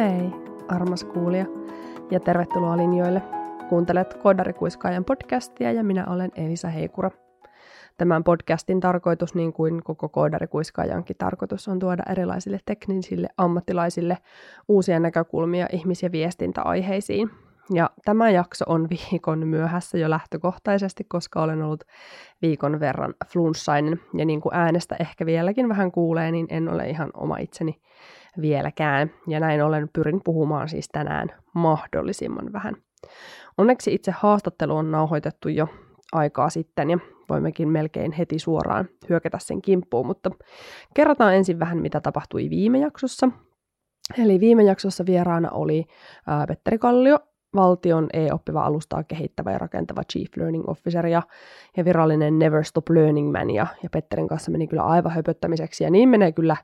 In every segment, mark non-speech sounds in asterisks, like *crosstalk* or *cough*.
Hei, armas kuulija, ja tervetuloa linjoille. Kuuntelet Koodarikuiskaajan podcastia ja minä olen Elisa Heikura. Tämän podcastin tarkoitus, niin kuin koko Koodarikuiskaajankin tarkoitus, on tuoda erilaisille teknisille ammattilaisille uusia näkökulmia ihmis- ja viestintäaiheisiin. Ja tämä jakso on viikon myöhässä jo lähtökohtaisesti, koska olen ollut viikon verran flunssainen. Ja niin kuin äänestä ehkä vieläkin vähän kuulee, niin en ole ihan oma itseni vieläkään. Ja näin ollen pyrin puhumaan siis tänään mahdollisimman vähän. Onneksi itse haastattelu on nauhoitettu jo aikaa sitten ja voimmekin melkein heti suoraan hyökätä sen kimppuun, mutta kerrotaan ensin vähän, mitä tapahtui viime jaksossa. Eli viime jaksossa vieraana oli ää, Petteri Kallio, valtion e-oppiva alustaa kehittävä ja rakentava Chief Learning Officer ja, ja virallinen Never Stop Learning Man. Ja, ja Petterin kanssa meni kyllä aivan höpöttämiseksi ja niin menee kyllä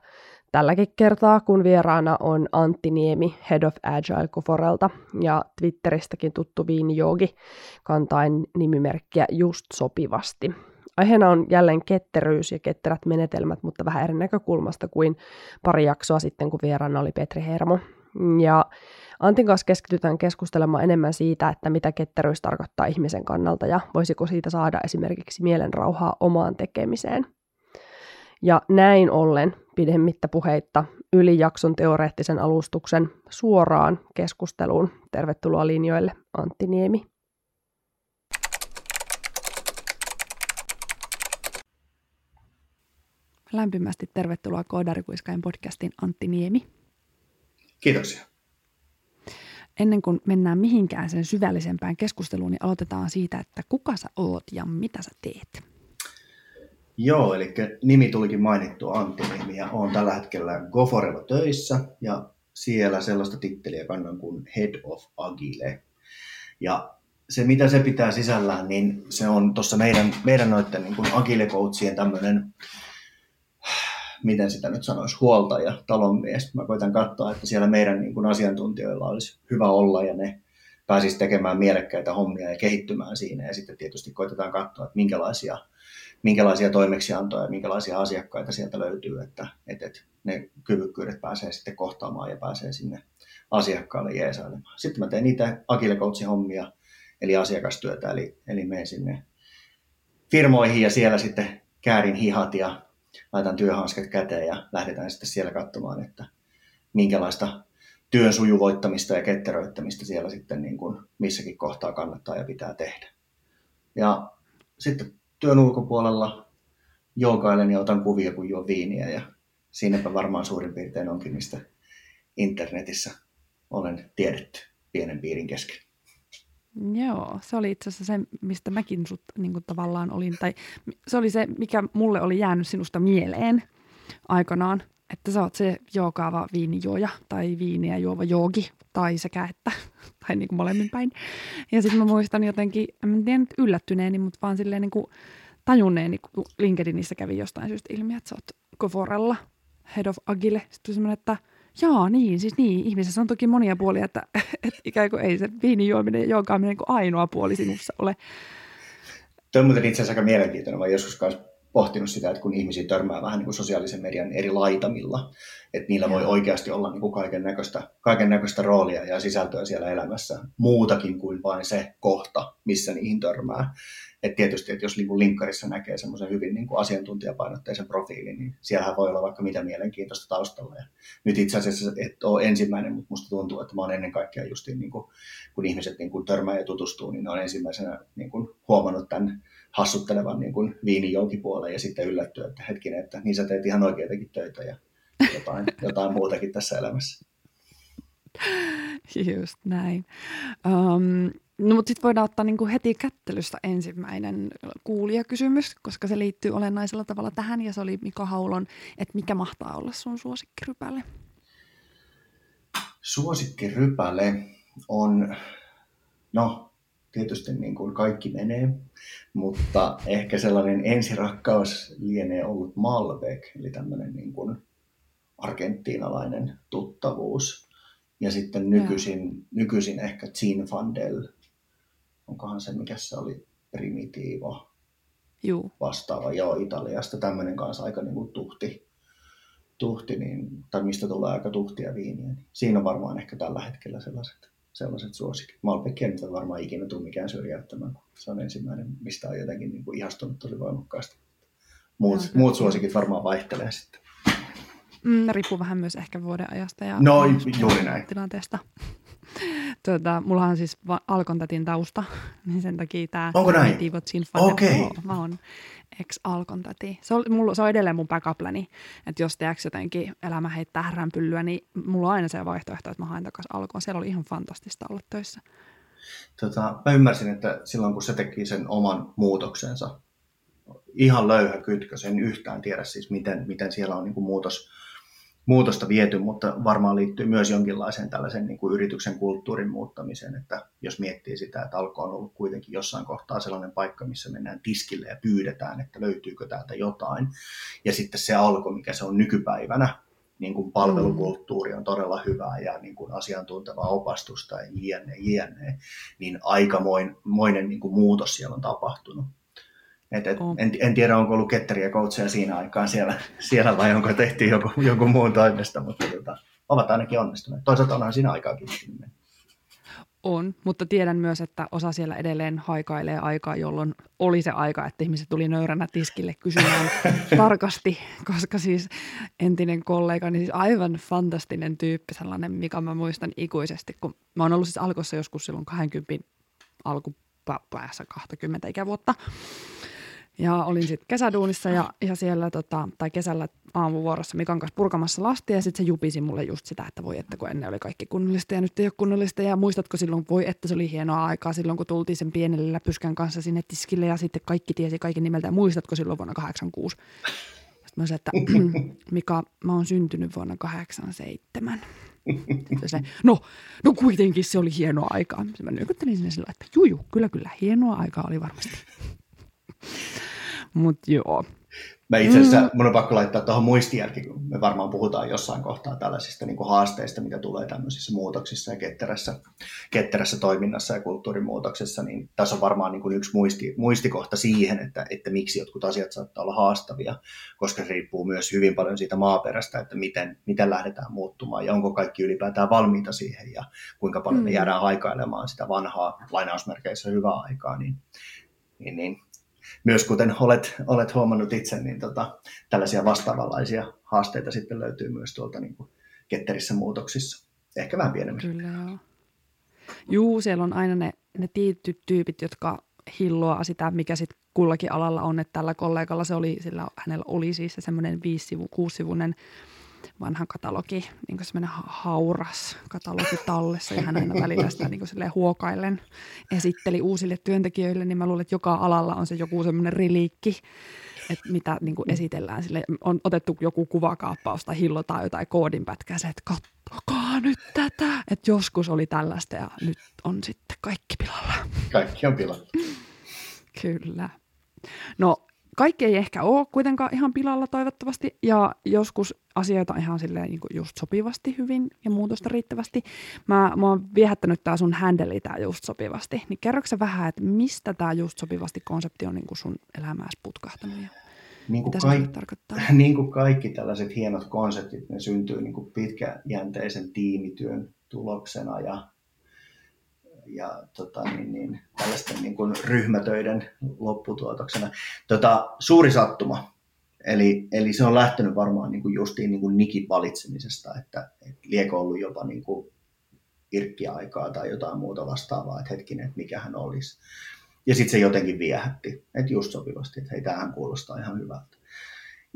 tälläkin kertaa, kun vieraana on Antti Niemi, Head of Agile Koforelta ja Twitteristäkin tuttu Viini Jogi kantain nimimerkkiä just sopivasti. Aiheena on jälleen ketteryys ja ketterät menetelmät, mutta vähän eri näkökulmasta kuin pari jaksoa sitten, kun vieraana oli Petri Hermo. Ja Antin kanssa keskitytään keskustelemaan enemmän siitä, että mitä ketteryys tarkoittaa ihmisen kannalta ja voisiko siitä saada esimerkiksi mielenrauhaa omaan tekemiseen. Ja näin ollen pidemmittä puheitta yli jakson teoreettisen alustuksen suoraan keskusteluun. Tervetuloa linjoille Antti Niemi. Lämpimästi tervetuloa Koodarikuiskain podcastin Antti Niemi. Kiitoksia. Ennen kuin mennään mihinkään sen syvällisempään keskusteluun, niin aloitetaan siitä, että kuka sä oot ja mitä sä teet. Joo, eli nimi tulikin mainittu Antti Nimi ja olen tällä hetkellä Goforella töissä ja siellä sellaista titteliä kannan kuin Head of Agile. Ja se, mitä se pitää sisällään, niin se on tuossa meidän, meidän noiden niin kuin Agile-coachien tämmöinen miten sitä nyt sanoisi, huoltaja, talonmies. Mä koitan katsoa, että siellä meidän niin kuin asiantuntijoilla olisi hyvä olla ja ne pääsisi tekemään mielekkäitä hommia ja kehittymään siinä. Ja sitten tietysti koitetaan katsoa, että minkälaisia, minkälaisia toimeksiantoja ja minkälaisia asiakkaita sieltä löytyy, että, että, ne kyvykkyydet pääsee sitten kohtaamaan ja pääsee sinne asiakkaalle jeesailemaan. Sitten mä teen niitä Agile hommia, eli asiakastyötä, eli, eli menen sinne firmoihin ja siellä sitten käärin hihat ja laitan työhanskat käteen ja lähdetään sitten siellä katsomaan, että minkälaista työn sujuvoittamista ja ketteröittämistä siellä sitten niin kuin missäkin kohtaa kannattaa ja pitää tehdä. Ja sitten työn ulkopuolella joogailen ja otan kuvia, kun juo viiniä ja siinäpä varmaan suurin piirtein onkin, mistä internetissä olen tiedetty pienen piirin kesken. Joo, se oli itse asiassa se, mistä mäkin sut niin kuin tavallaan olin, tai se oli se, mikä mulle oli jäänyt sinusta mieleen aikanaan, että sä oot se jookaava viinijuoja tai viiniä juova joogi tai sekä että, *laughs* tai niin kuin molemmin päin. Ja sitten mä muistan jotenkin, en tiedä nyt yllättyneeni, mutta vaan silleen niin kuin tajunneeni, kun LinkedInissä kävi jostain syystä ilmi, että sä oot Koforella, Head of Agile. Sitten semmoinen, että Joo, niin, siis niin. Ihmisessä on toki monia puolia, että, *laughs* että ikään kuin ei se viinin juominen ja joogaaminen kuin ainoa puoli sinussa ole. Tuo on muuten itse asiassa aika mielenkiintoinen. Mä joskus kanssa pohtinut sitä, että kun ihmisiä törmää vähän niin kuin sosiaalisen median eri laitamilla, että niillä voi oikeasti olla niin kuin kaiken, näköistä, kaiken näköistä roolia ja sisältöä siellä elämässä, muutakin kuin vain se kohta, missä niihin törmää. Et tietysti, että jos niin linkkarissa näkee semmoisen hyvin niin kuin asiantuntijapainotteisen profiilin, niin siellähän voi olla vaikka mitä mielenkiintoista taustalla. Ja nyt itse asiassa et ole ensimmäinen, mutta musta tuntuu, että mä oon ennen kaikkea just niin kuin, kun ihmiset niin kuin törmää ja tutustuu, niin ne on ensimmäisenä niin kuin huomannut tämän hassuttelevan niin kuin viinijoukipuolen ja sitten yllättyä, että hetkinen, että niin sä teet ihan oikeitakin töitä ja jotain, *laughs* jotain muutakin tässä elämässä. Just näin. Um, No mutta sitten voidaan ottaa niinku heti kättelystä ensimmäinen kuulijakysymys, koska se liittyy olennaisella tavalla tähän ja se oli Mika Haulon, että mikä mahtaa olla sun suosikkirypäle? Suosikkirypäle on, no tietysti niin kuin kaikki menee, mutta ehkä sellainen ensirakkaus lienee ollut Malbec, eli tämmöinen niin kuin argentiinalainen tuttavuus. Ja sitten nykyisin, nykyisin ehkä Zinfandel onkohan se, mikä se oli, Primitivo Juu. vastaava, joo, Italiasta, tämmöinen kanssa aika niin kuin tuhti, tuhti, niin, tai mistä tulee aika tuhtia viiniä, niin siinä on varmaan ehkä tällä hetkellä sellaiset, sellaiset suosikit. Malbeckia nyt varmaan ikinä tule mikään syrjäyttämään, kun se on ensimmäinen, mistä on jotenkin niin kuin ihastunut tosi voimakkaasti. Muut, no, muut suosikit varmaan vaihtelee sitten. Mm, riippuu vähän myös ehkä vuoden ajasta ja no, juuri näin. tilanteesta. Tuota, mulla on siis Alkontatin tausta, *laughs* niin sen takia tämä Onko näin? Okei. Okay. Mä oon ex-Alkontati. Se on, mulla, se on edelleen mun backuplani, että jos teeks jotenkin elämä heittää häränpyllyä, niin mulla on aina se vaihtoehto, että mä haen takaisin Alkoon. Siellä oli ihan fantastista olla töissä. Tota, mä ymmärsin, että silloin kun se teki sen oman muutoksensa, ihan löyhä kytkö, sen yhtään tiedä siis, miten, miten siellä on niin kuin muutos, muutosta viety, mutta varmaan liittyy myös jonkinlaiseen tällaisen niin kuin yrityksen kulttuurin muuttamiseen, että jos miettii sitä, että alko on ollut kuitenkin jossain kohtaa sellainen paikka, missä mennään tiskille ja pyydetään, että löytyykö täältä jotain, ja sitten se alko, mikä se on nykypäivänä, niin kuin palvelukulttuuri on todella hyvää ja niin kuin asiantuntevaa opastusta ja jne, jne, niin aikamoinen niin kuin muutos siellä on tapahtunut. Et, et, en, en, tiedä, onko ollut ketteriä coacheja siinä aikaan siellä, siellä vai onko tehty joku, joku muun toimesta, mutta tota, ovat ainakin onnistuneet. Toisaalta onhan siinä aikaa kiinnittyminen. On, mutta tiedän myös, että osa siellä edelleen haikailee aikaa, jolloin oli se aika, että ihmiset tuli nöyränä tiskille kysymään *laughs* tarkasti, koska siis entinen kollega, niin siis aivan fantastinen tyyppi, sellainen, mikä mä muistan ikuisesti, kun mä oon ollut siis alkossa joskus silloin 20 alkupäässä 20 ikävuotta. Ja olin sitten kesäduunissa ja, ja siellä tota, tai kesällä aamuvuorossa Mikan kanssa purkamassa lastia ja sitten se jupisi mulle just sitä, että voi että kun ennen oli kaikki kunnollista ja nyt ei ole kunnollista ja muistatko silloin, voi että se oli hienoa aikaa silloin kun tultiin sen pienellä läpyskän kanssa sinne tiskille ja sitten kaikki tiesi kaiken nimeltä ja muistatko silloin vuonna 86? Sitten mä sanoin, että *clears throat* Mika, mä oon syntynyt vuonna 87. Se, no, no kuitenkin se oli hienoa aikaa. Mä nykyttelin sinne sillä, että juju, kyllä kyllä, hienoa aikaa oli varmasti. Mutta joo. Mä itse asiassa, mm. mun on pakko laittaa tuohon muistijälki, kun me varmaan puhutaan jossain kohtaa tällaisista niin kuin haasteista, mitä tulee tämmöisissä muutoksissa ja ketterässä, ketterässä toiminnassa ja kulttuurimuutoksessa, niin tässä on varmaan niin kuin yksi muisti, muistikohta siihen, että, että miksi jotkut asiat saattaa olla haastavia, koska se riippuu myös hyvin paljon siitä maaperästä, että miten, miten lähdetään muuttumaan ja onko kaikki ylipäätään valmiita siihen ja kuinka paljon mm. me jäädään haikailemaan sitä vanhaa lainausmerkeissä hyvää aikaa, niin, niin, niin myös kuten olet, olet huomannut itse, niin tota, tällaisia vastaavanlaisia haasteita sitten löytyy myös tuolta niin kuin ketterissä muutoksissa. Ehkä vähän pienemmissä. Kyllä. Juu, siellä on aina ne, ne tietyt tyypit, jotka hilloa sitä, mikä sitten kullakin alalla on, että tällä kollegalla se oli, sillä hänellä oli siis se semmoinen viisi sivu, kuusivuinen vanha katalogi, niin semmoinen hauras katalogi tallessa ja hän aina välillä sitä niin kuin huokaillen esitteli uusille työntekijöille, niin mä luulen, että joka alalla on se joku semmoinen reliikki, että mitä niin kuin esitellään. Sille on otettu joku kuvakaappaus tai hillotaan jotain koodinpätkää, se, että kattokaa nyt tätä. Että joskus oli tällaista ja nyt on sitten kaikki pilalla. Kaikki on pilalla. Kyllä. No kaikki ei ehkä ole kuitenkaan ihan pilalla toivottavasti ja joskus asioita ihan silleen niin just sopivasti hyvin ja muutosta riittävästi. Mä, mä oon viehättänyt tää sun handeli tää just sopivasti. Niin kerroksä vähän, että mistä tämä just sopivasti konsepti on niin kuin sun elämääsi putkahtanut ja niin kuin mitä kaik- se tarkoittaa? *laughs* Niin kuin kaikki tällaiset hienot konseptit, ne syntyy niin kuin pitkäjänteisen tiimityön tuloksena ja ja tota, niin, niin, tällaisten niin kuin ryhmätöiden lopputuotoksena. Tota, suuri sattuma. Eli, eli se on lähtenyt varmaan niin kuin justiin niin kuin nikin valitsemisesta, että, että liekö ollut jopa niin kuin irkkiaikaa tai jotain muuta vastaavaa, että hetkinen, että mikä hän olisi. Ja sitten se jotenkin viehätti, että just sopivasti, että hei, tämähän kuulostaa ihan hyvältä.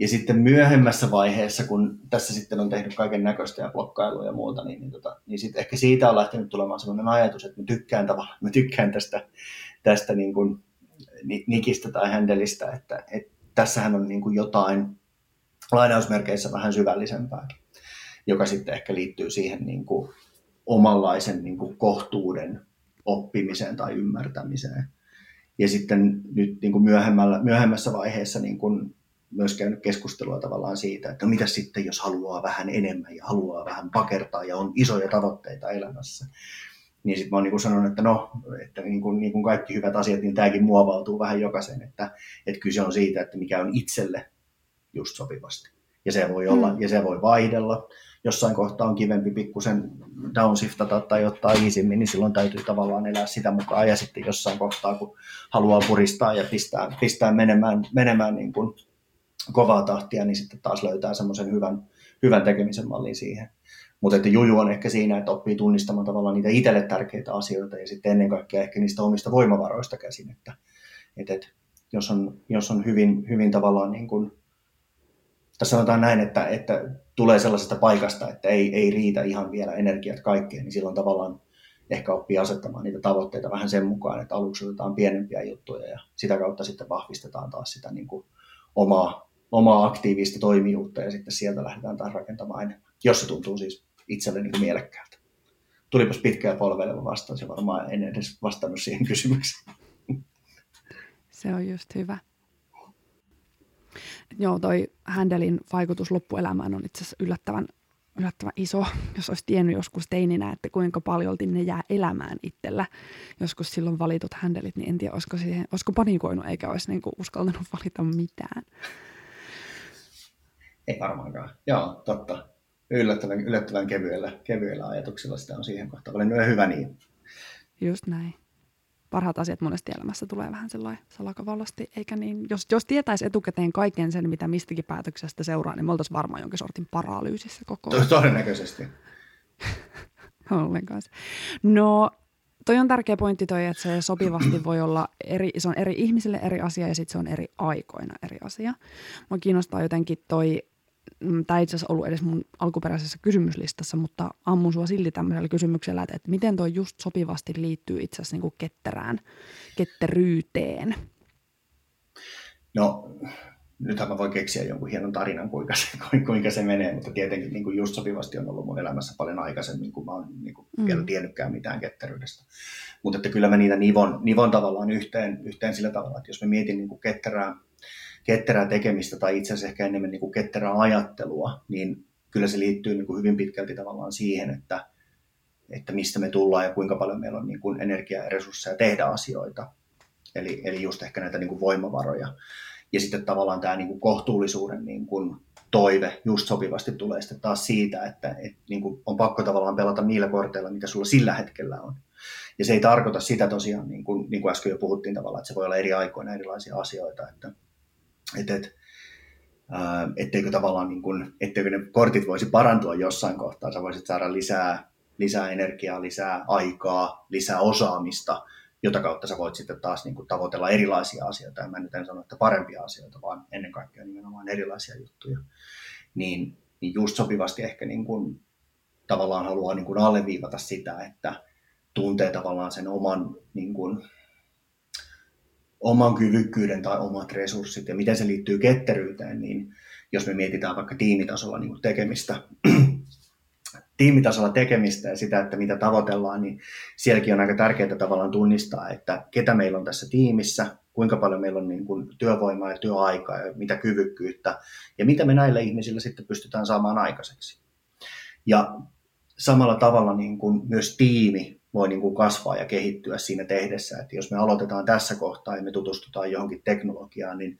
Ja sitten myöhemmässä vaiheessa, kun tässä sitten on tehnyt kaiken näköistä ja blokkailua ja muuta, niin, niin, tota, niin sitten ehkä siitä on lähtenyt tulemaan sellainen ajatus, että mä tykkään tavallaan, *laughs* mä tykkään tästä, tästä niin kuin nikistä tai händelistä, että, että tässähän on niin kuin jotain lainausmerkeissä vähän syvällisempääkin, joka sitten ehkä liittyy siihen niin kuin omanlaisen niin kuin kohtuuden oppimiseen tai ymmärtämiseen. Ja sitten nyt niin kuin myöhemmässä vaiheessa niin kuin myös käynyt keskustelua tavallaan siitä, että no mitä sitten, jos haluaa vähän enemmän ja haluaa vähän pakertaa ja on isoja tavoitteita elämässä. Niin sitten mä oon niin sanonut, että no, että niin kuin, niin kuin kaikki hyvät asiat, niin tämäkin muovautuu vähän jokaisen, että, että kyse on siitä, että mikä on itselle just sopivasti. Ja se voi, olla, mm. ja se voi vaihdella. Jossain kohtaa on kivempi pikkusen downshiftata tai ottaa iisimmin, niin silloin täytyy tavallaan elää sitä mukaan. Ja sitten jossain kohtaa, kun haluaa puristaa ja pistää, pistää menemään, menemään niin kuin kovaa tahtia, niin sitten taas löytää semmoisen hyvän, hyvän tekemisen mallin siihen. Mutta että juju on ehkä siinä, että oppii tunnistamaan tavallaan niitä itselle tärkeitä asioita ja sitten ennen kaikkea ehkä niistä omista voimavaroista käsin, että, että, että jos, on, jos on hyvin, hyvin tavallaan niin kuin, tässä sanotaan näin, että, että tulee sellaisesta paikasta, että ei, ei riitä ihan vielä energiat kaikkeen, niin silloin tavallaan ehkä oppii asettamaan niitä tavoitteita vähän sen mukaan, että aluksi otetaan pienempiä juttuja ja sitä kautta sitten vahvistetaan taas sitä niin kuin omaa, omaa aktiivista toimijuutta ja sitten sieltä lähdetään taas rakentamaan enemmän, jos se tuntuu siis itselle niin kuin mielekkäältä. Tulipas pitkä ja polveileva vastaus ja varmaan en edes vastannut siihen kysymykseen. Se on just hyvä. Joo, toi Händelin vaikutus loppuelämään on itse asiassa yllättävän, yllättävän iso. Jos olisi tiennyt joskus teininä, että kuinka paljon ne jää elämään itsellä, joskus silloin valitut Händelit, niin en tiedä, olisiko, siihen, olisiko panikoinut eikä olisi niinku uskaltanut valita mitään. Ei varmaankaan. Joo, totta yllättävän, yllättävän kevyellä, kevyellä ajatuksella sitä on siihen kohtaan valinnut hyvä niin. Just näin. Parhaat asiat monesti elämässä tulee vähän sellainen salakavallasti, eikä niin, jos, jos tietäisi etukäteen kaiken sen, mitä mistäkin päätöksestä seuraa, niin me oltaisiin varmaan jonkin sortin paralyysissä koko ajan. Todennäköisesti. *laughs* Ollenkaan. No, toi on tärkeä pointti toi, että se sopivasti voi olla eri, se on eri ihmisille eri asia ja sitten se on eri aikoina eri asia. Mua kiinnostaa jotenkin toi tämä ei itse asiassa ollut edes mun alkuperäisessä kysymyslistassa, mutta ammun sua silti tämmöisellä kysymyksellä, että, että miten tuo just sopivasti liittyy itse asiassa niin kuin ketterään, ketteryyteen? No, nythän mä voin keksiä jonkun hienon tarinan, kuinka se, *laughs* kuinka se menee, mutta tietenkin niin kuin just sopivasti on ollut mun elämässä paljon aikaisemmin, kun mä oon niin kuin mm. vielä tiennytkään mitään ketteryydestä. Mutta että kyllä mä niitä nivon, nivon tavallaan yhteen, yhteen sillä tavalla, että jos mä mietin niin kuin ketterää, ketterää tekemistä tai itse asiassa ehkä enemmän niin kuin ketterää ajattelua, niin kyllä se liittyy niin kuin hyvin pitkälti tavallaan siihen, että, että mistä me tullaan ja kuinka paljon meillä on niin kuin energiaa ja resursseja tehdä asioita. Eli, eli just ehkä näitä niin kuin voimavaroja. Ja sitten tavallaan tämä niin kuin kohtuullisuuden niin kuin toive just sopivasti tulee sitten taas siitä, että, että niin kuin on pakko tavallaan pelata niillä korteilla, mitä sulla sillä hetkellä on. Ja se ei tarkoita sitä tosiaan, niin kuin, niin kuin äsken jo puhuttiin tavallaan, että se voi olla eri aikoina erilaisia asioita. Että, että, että etteikö tavallaan niin kuin, etteikö ne kortit voisi parantua jossain kohtaa, sä voisit saada lisää, lisää energiaa, lisää aikaa, lisää osaamista, jota kautta sä voit sitten taas niin kuin tavoitella erilaisia asioita. Ja mä nyt en sano, että parempia asioita, vaan ennen kaikkea nimenomaan erilaisia juttuja. Niin, niin just sopivasti ehkä niin kuin, tavallaan haluaa niin kuin alleviivata sitä, että tuntee tavallaan sen oman niin kuin, oman kyvykkyyden tai omat resurssit ja miten se liittyy ketteryyteen, niin jos me mietitään vaikka tiimitasolla niin kuin tekemistä, *clears throat* tiimitasolla tekemistä ja sitä, että mitä tavoitellaan, niin sielläkin on aika tärkeää tavallaan tunnistaa, että ketä meillä on tässä tiimissä, kuinka paljon meillä on niin kuin työvoimaa ja työaikaa ja mitä kyvykkyyttä ja mitä me näillä ihmisillä sitten pystytään saamaan aikaiseksi. Ja samalla tavalla niin kuin myös tiimi voi niin kuin kasvaa ja kehittyä siinä tehdessä. Että jos me aloitetaan tässä kohtaa ja me tutustutaan johonkin teknologiaan, niin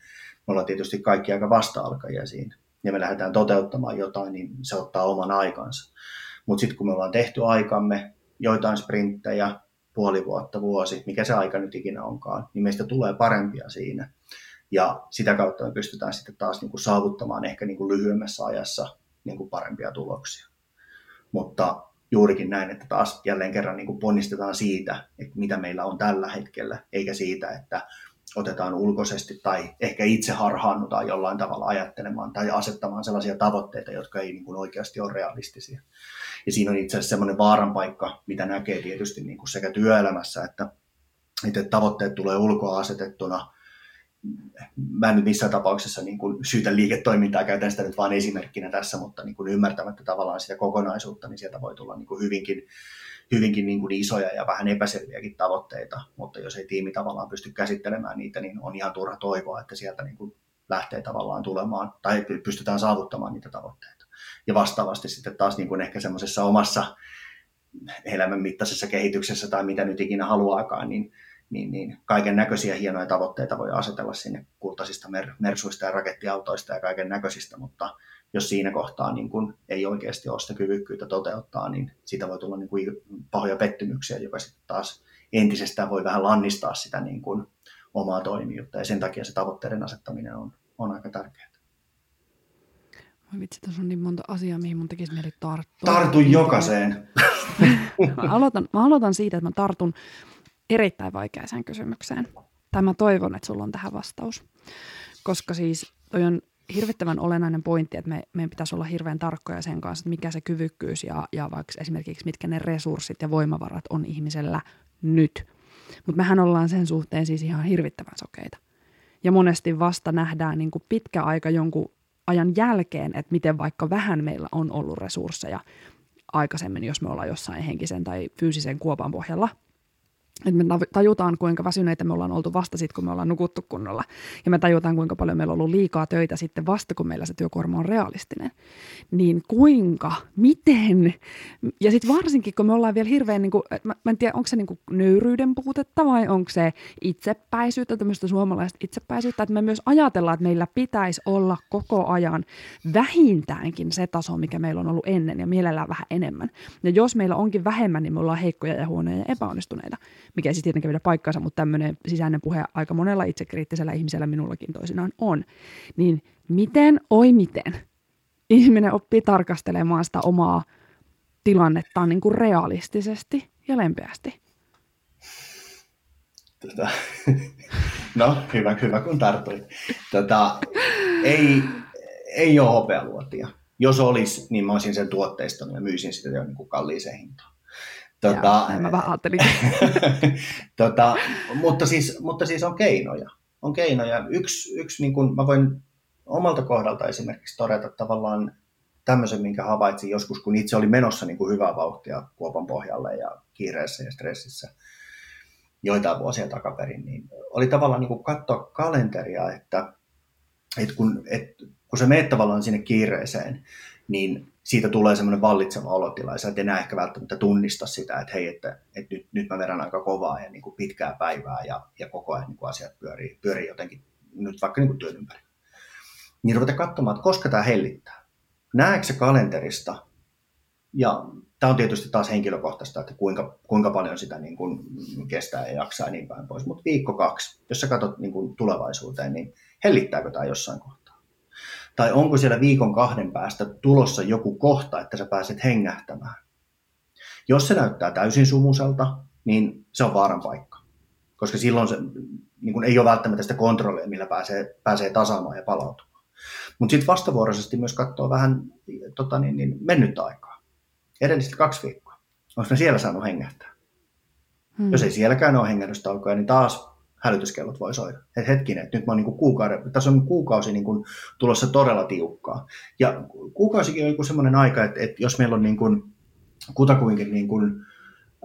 me ollaan tietysti kaikki aika vasta-alkajia siinä. Ja me lähdetään toteuttamaan jotain, niin se ottaa oman aikansa. Mutta sitten kun me ollaan tehty aikamme, joitain sprinttejä, puoli vuotta, vuosi, mikä se aika nyt ikinä onkaan, niin meistä tulee parempia siinä. Ja sitä kautta me pystytään sitten taas niin kuin saavuttamaan ehkä niin kuin lyhyemmässä ajassa niin kuin parempia tuloksia. Mutta juurikin näin, että taas jälleen kerran niin kuin ponnistetaan siitä, että mitä meillä on tällä hetkellä, eikä siitä, että otetaan ulkoisesti tai ehkä itse harhaannutaan jollain tavalla ajattelemaan tai asettamaan sellaisia tavoitteita, jotka ei niin kuin oikeasti ole realistisia. Ja siinä on itse asiassa semmoinen vaaran paikka, mitä näkee tietysti niin kuin sekä työelämässä, että, että tavoitteet tulee ulkoa asetettuna – mä en nyt missään tapauksessa niin kuin syytä liiketoimintaa, käytän sitä nyt vain esimerkkinä tässä, mutta niin kuin ymmärtämättä tavallaan sitä kokonaisuutta, niin sieltä voi tulla niin kuin hyvinkin, hyvinkin niin kuin isoja ja vähän epäselviäkin tavoitteita, mutta jos ei tiimi tavallaan pysty käsittelemään niitä, niin on ihan turha toivoa, että sieltä niin kuin lähtee tavallaan tulemaan tai pystytään saavuttamaan niitä tavoitteita. Ja vastaavasti sitten taas niin kuin ehkä semmoisessa omassa elämän mittaisessa kehityksessä tai mitä nyt ikinä haluaakaan, niin niin, niin kaiken näköisiä hienoja tavoitteita voi asetella sinne kultaisista mer- mersuista ja rakettiautoista ja kaiken näköisistä, mutta jos siinä kohtaa niin kun ei oikeasti ole sitä kyvykkyyttä toteuttaa, niin siitä voi tulla niin kuin pahoja pettymyksiä, joka sitten taas entisestään voi vähän lannistaa sitä niin kuin omaa toimijuutta. Ja sen takia se tavoitteiden asettaminen on, on aika tärkeää. Voi vitsi, tässä on niin monta asiaa, mihin mun tekisi mieli tarttua. Tartu jokaiseen. mä, *laughs* aloitan, mä aloitan siitä, että mä tartun erittäin vaikeaseen kysymykseen. Tai mä toivon, että sulla on tähän vastaus. Koska siis toi on hirvittävän olennainen pointti, että me, meidän pitäisi olla hirveän tarkkoja sen kanssa, että mikä se kyvykkyys ja, ja vaikka esimerkiksi mitkä ne resurssit ja voimavarat on ihmisellä nyt. Mutta mehän ollaan sen suhteen siis ihan hirvittävän sokeita. Ja monesti vasta nähdään niin kuin pitkä aika jonkun ajan jälkeen, että miten vaikka vähän meillä on ollut resursseja aikaisemmin, jos me ollaan jossain henkisen tai fyysisen kuopan pohjalla – että me tajutaan, kuinka väsyneitä me ollaan oltu vasta sitten, kun me ollaan nukuttu kunnolla. Ja me tajutaan, kuinka paljon meillä on ollut liikaa töitä sitten vasta, kun meillä se työkuorma on realistinen. Niin kuinka, miten? Ja sitten varsinkin, kun me ollaan vielä hirveän, niin kuin, mä, mä en tiedä, onko se niin kuin nöyryyden puutetta vai onko se itsepäisyyttä, tämmöistä suomalaista itsepäisyyttä, että me myös ajatellaan, että meillä pitäisi olla koko ajan vähintäänkin se taso, mikä meillä on ollut ennen ja mielellään vähän enemmän. Ja jos meillä onkin vähemmän, niin me ollaan heikkoja ja huonoja ja epäonnistuneita mikä ei siis tietenkään pidä paikkansa, mutta tämmöinen sisäinen puhe aika monella itsekriittisellä ihmisellä minullakin toisinaan on. Niin miten, oi miten, ihminen oppii tarkastelemaan sitä omaa tilannettaan niin kuin realistisesti ja lempeästi? Tota, *laughs* no, hyvä, hyvä kun tartuit. Tota, ei, ei ole hopealuotia. Jos olisi, niin mä olisin sen tuotteiston ja myisin sitä jo niin kuin kalliiseen hintaan. Tota, ja, mä vähän ajattelin. *laughs* tota, mutta, siis, mutta siis on keinoja. On keinoja. Yksi, yksi niin kuin mä voin omalta kohdalta esimerkiksi todeta tavallaan tämmöisen, minkä havaitsin joskus, kun itse oli menossa niin kuin hyvää vauhtia kuopan pohjalle ja kiireessä ja stressissä joitain vuosia takaperin, niin oli tavallaan niin kuin katsoa kalenteria, että, että kun, että kun sä meet tavallaan sinne kiireeseen, niin siitä tulee semmoinen vallitseva olotila, ja sä et enää ehkä välttämättä tunnista sitä, että hei, että, että nyt, nyt mä vedän aika kovaa ja niin kuin pitkää päivää ja, ja koko ajan niin kuin asiat pyörii, pyörii jotenkin nyt vaikka niin kuin työn ympäri. Niin ruveta katsomaan, että koska tämä hellittää. Näetkö se kalenterista, ja tämä on tietysti taas henkilökohtaista, että kuinka, kuinka paljon sitä niin kuin kestää ja jaksaa ja niin päin pois, mutta viikko kaksi, jos sä katsot niin kuin tulevaisuuteen, niin hellittääkö tämä jossain kohtaa? Tai onko siellä viikon kahden päästä tulossa joku kohta, että sä pääset hengähtämään? Jos se näyttää täysin sumuselta, niin se on vaaran paikka. Koska silloin se niin kun ei ole välttämättä sitä kontrollia, millä pääsee, pääsee tasaamaan ja palautumaan. Mutta sitten vastavuoroisesti myös katsoa vähän tota niin, niin mennyttä aikaa. Edellistä kaksi viikkoa. Onko ne siellä saanut hengähtää? Hmm. Jos ei sielläkään ole hengähdystaukoja, niin taas hälytyskellot voi soida. Et hetkinen, että nyt mä niin kuukauden, tässä on kuukausi niin tulossa todella tiukkaa. Ja kuukausikin on joku semmoinen aika, että, että jos meillä on niin kuin, kutakuinkin niin kuin,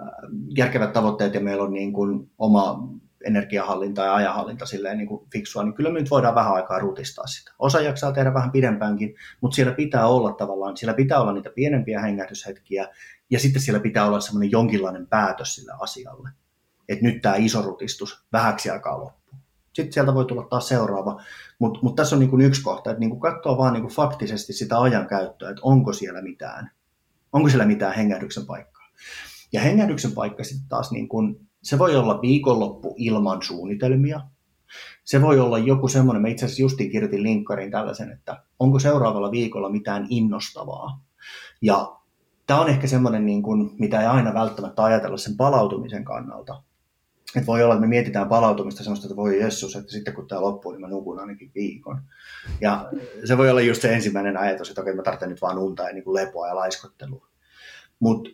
äh, järkevät tavoitteet ja meillä on niin kuin oma energiahallinta ja ajanhallinta silleen niin kuin fiksua, niin kyllä me nyt voidaan vähän aikaa rutistaa sitä. Osa jaksaa tehdä vähän pidempäänkin, mutta siellä pitää olla tavallaan, siellä pitää olla niitä pienempiä hengähdyshetkiä ja sitten siellä pitää olla semmoinen jonkinlainen päätös sille asialle että nyt tämä iso rutistus vähäksi aikaa loppuu. Sitten sieltä voi tulla taas seuraava, mutta mut tässä on niin kuin yksi kohta, että niin kuin katsoa vaan niin kuin faktisesti sitä ajan käyttöä, että onko siellä mitään, onko siellä mitään hengähdyksen paikkaa. Ja hengähdyksen paikka sitten taas, niin kuin, se voi olla viikonloppu ilman suunnitelmia, se voi olla joku semmoinen, mä itse asiassa justiin kirjoitin linkkarin tällaisen, että onko seuraavalla viikolla mitään innostavaa. Ja tämä on ehkä semmoinen, niin kuin, mitä ei aina välttämättä ajatella sen palautumisen kannalta, että voi olla, että me mietitään palautumista sellaista, että voi Jessus, että sitten kun tämä loppuu, niin mä nukun ainakin viikon. Ja se voi olla just se ensimmäinen ajatus, että okei, mä tarvitsen nyt vaan unta ja niin kuin lepoa ja laiskottelua. Mutta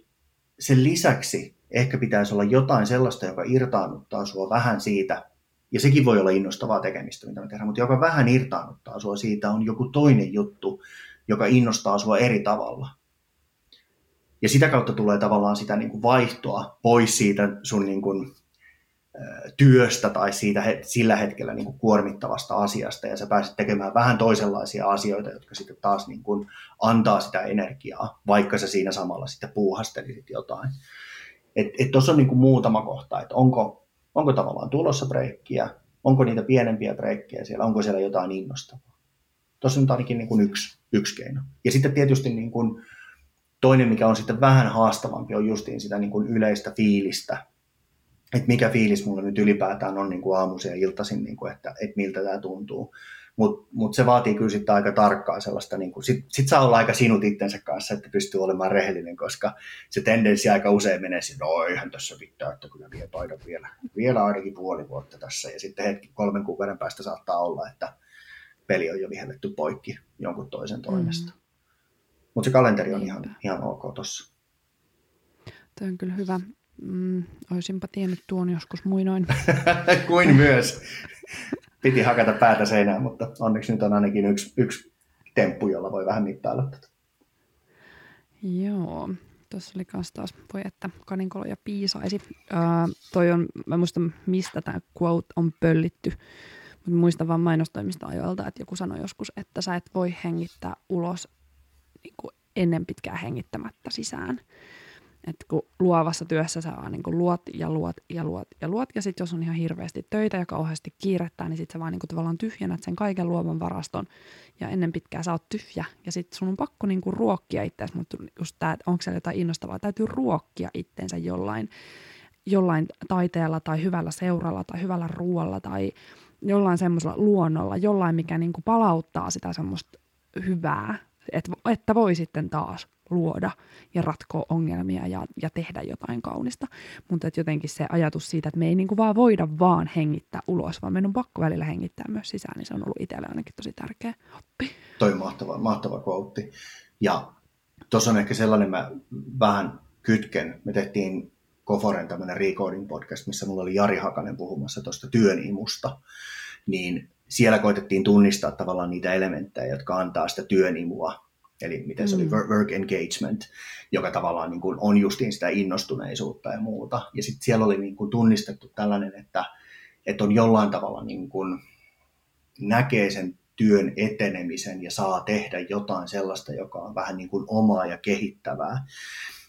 sen lisäksi ehkä pitäisi olla jotain sellaista, joka irtaannuttaa sua vähän siitä, ja sekin voi olla innostavaa tekemistä, mitä me tehdään, mutta joka vähän irtaannuttaa sua siitä on joku toinen juttu, joka innostaa sua eri tavalla. Ja sitä kautta tulee tavallaan sitä niin kuin vaihtoa pois siitä sun niin kuin työstä tai siitä sillä hetkellä niin kuin kuormittavasta asiasta ja sä pääset tekemään vähän toisenlaisia asioita, jotka sitten taas niin kuin antaa sitä energiaa, vaikka sä siinä samalla sitten puuhastelisit jotain. Tuossa on niin kuin muutama kohta, että onko, onko tavallaan tulossa breikkiä, onko niitä pienempiä breikkejä siellä, onko siellä jotain innostavaa. Tuossa on ainakin niin kuin yksi, yksi keino. Ja sitten tietysti niin kuin toinen, mikä on sitten vähän haastavampi, on justiin sitä niin kuin yleistä fiilistä, että mikä fiilis mulla nyt ylipäätään on niin kuin aamuisin ja iltaisin, niin kuin, että, että miltä tämä tuntuu. Mutta mut se vaatii kyllä sitten aika tarkkaa sellaista, niin kuin, sit, sit saa olla aika sinut itsensä kanssa, että pystyy olemaan rehellinen, koska se tendenssi aika usein menee sinne, no eihän tässä pitää, että kyllä vielä taidan vielä, vielä ainakin puoli vuotta tässä, ja sitten hetki kolmen kuukauden päästä saattaa olla, että peli on jo vihelletty poikki jonkun toisen toimesta. Mm. Mutta se kalenteri on ihan, ihan ok tuossa. Tämä on kyllä hyvä. Mm, olisinpa tiennyt tuon joskus muinoin. *laughs* Kuin myös piti hakata päätä seinään, mutta onneksi nyt on ainakin yksi, yksi temppu, jolla voi vähän mittailla tätä. Joo, tuossa oli myös taas, voi että kaninkolo ja piisaisi. Öö, toi on, mä muistan mistä tämä quote on pöllitty, mutta muistan vaan mainostoimista ajoilta, että joku sanoi joskus, että sä et voi hengittää ulos niin kuin ennen pitkää hengittämättä sisään. Että kun luovassa työssä sä vaan niin luot ja luot ja luot ja luot, ja sitten jos on ihan hirveästi töitä ja kauheasti kiirettää, niin sitten sä vaan niin tavallaan tyhjennät sen kaiken luovan varaston, ja ennen pitkää sä oot tyhjä, ja sitten sun on pakko niin ruokkia itseäsi, mutta just tämä, että onko siellä jotain innostavaa, täytyy ruokkia itteensä jollain, jollain taiteella tai hyvällä seuralla tai hyvällä ruoalla tai jollain semmoisella luonnolla, jollain mikä niin palauttaa sitä semmoista hyvää, että, että voi sitten taas luoda ja ratkoa ongelmia ja, ja tehdä jotain kaunista. Mutta jotenkin se ajatus siitä, että me ei niinku vaan voida vaan hengittää ulos, vaan meidän on pakko välillä hengittää myös sisään, niin se on ollut itselle ainakin tosi tärkeä oppi. Toi mahtava, mahtava quote. Ja tuossa on ehkä sellainen, mä vähän kytken. Me tehtiin Koforen tämmöinen Recording podcast, missä mulla oli Jari Hakanen puhumassa tuosta työnimusta. Niin siellä koitettiin tunnistaa tavallaan niitä elementtejä, jotka antaa sitä työnimua eli miten se mm. oli work engagement, joka tavallaan niin kuin on justiin sitä innostuneisuutta ja muuta. Ja sitten siellä oli niin kuin tunnistettu tällainen, että, että on jollain tavalla niin kuin näkee sen työn etenemisen ja saa tehdä jotain sellaista, joka on vähän niin kuin omaa ja kehittävää.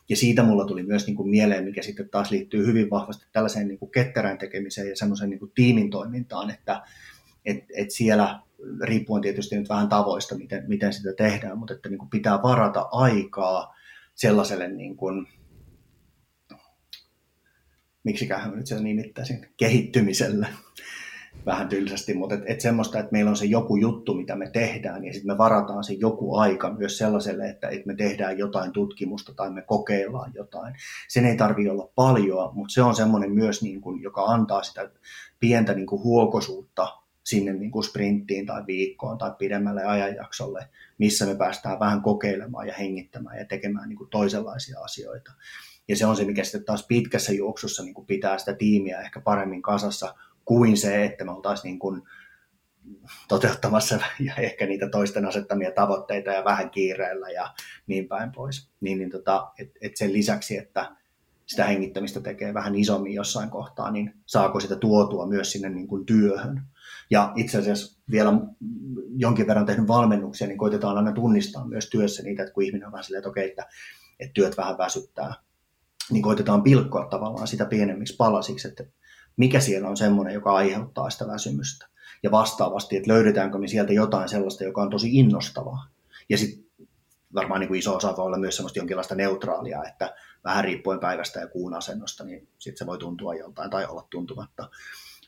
Ja siitä mulla tuli myös niin kuin mieleen, mikä sitten taas liittyy hyvin vahvasti tällaiseen niin kuin ketterään tekemiseen ja semmoisen niin kuin tiimin toimintaan, että et, et siellä riippuen tietysti nyt vähän tavoista, miten, miten sitä tehdään, mutta että niin kuin pitää varata aikaa sellaiselle, niin kuin, miksiköhän mä nyt sen nimittäisin, kehittymiselle vähän tylsästi, mutta et, et semmoista, että meillä on se joku juttu, mitä me tehdään, ja sitten me varataan se joku aika myös sellaiselle, että, että me tehdään jotain tutkimusta tai me kokeillaan jotain. Sen ei tarvitse olla paljon, mutta se on semmoinen myös, niin kuin, joka antaa sitä pientä niin kuin huokosuutta sinne niin kuin sprinttiin tai viikkoon tai pidemmälle ajanjaksolle, missä me päästään vähän kokeilemaan ja hengittämään ja tekemään niin kuin toisenlaisia asioita. Ja se on se, mikä sitten taas pitkässä juoksussa niin kuin pitää sitä tiimiä ehkä paremmin kasassa kuin se, että me oltaisiin niin kuin toteuttamassa *laughs* ja ehkä niitä toisten asettamia tavoitteita ja vähän kiireellä ja niin päin pois. Niin, niin tota, et, et sen lisäksi, että sitä hengittämistä tekee vähän isommin jossain kohtaa, niin saako sitä tuotua myös sinne niin kuin työhön. Ja itse asiassa vielä jonkin verran tehnyt valmennuksia, niin koitetaan aina tunnistaa myös työssä niitä, että kun ihminen on vähän silleen, että okei, että, että työt vähän väsyttää, niin koitetaan pilkkoa tavallaan sitä pienemmiksi palasiksi, että mikä siellä on semmoinen, joka aiheuttaa sitä väsymystä. Ja vastaavasti, että löydetäänkö me sieltä jotain sellaista, joka on tosi innostavaa. Ja sitten varmaan niin kuin iso osa voi olla myös semmoista jonkinlaista neutraalia, että vähän riippuen päivästä ja kuun asennosta, niin sitten se voi tuntua joltain tai olla tuntumatta.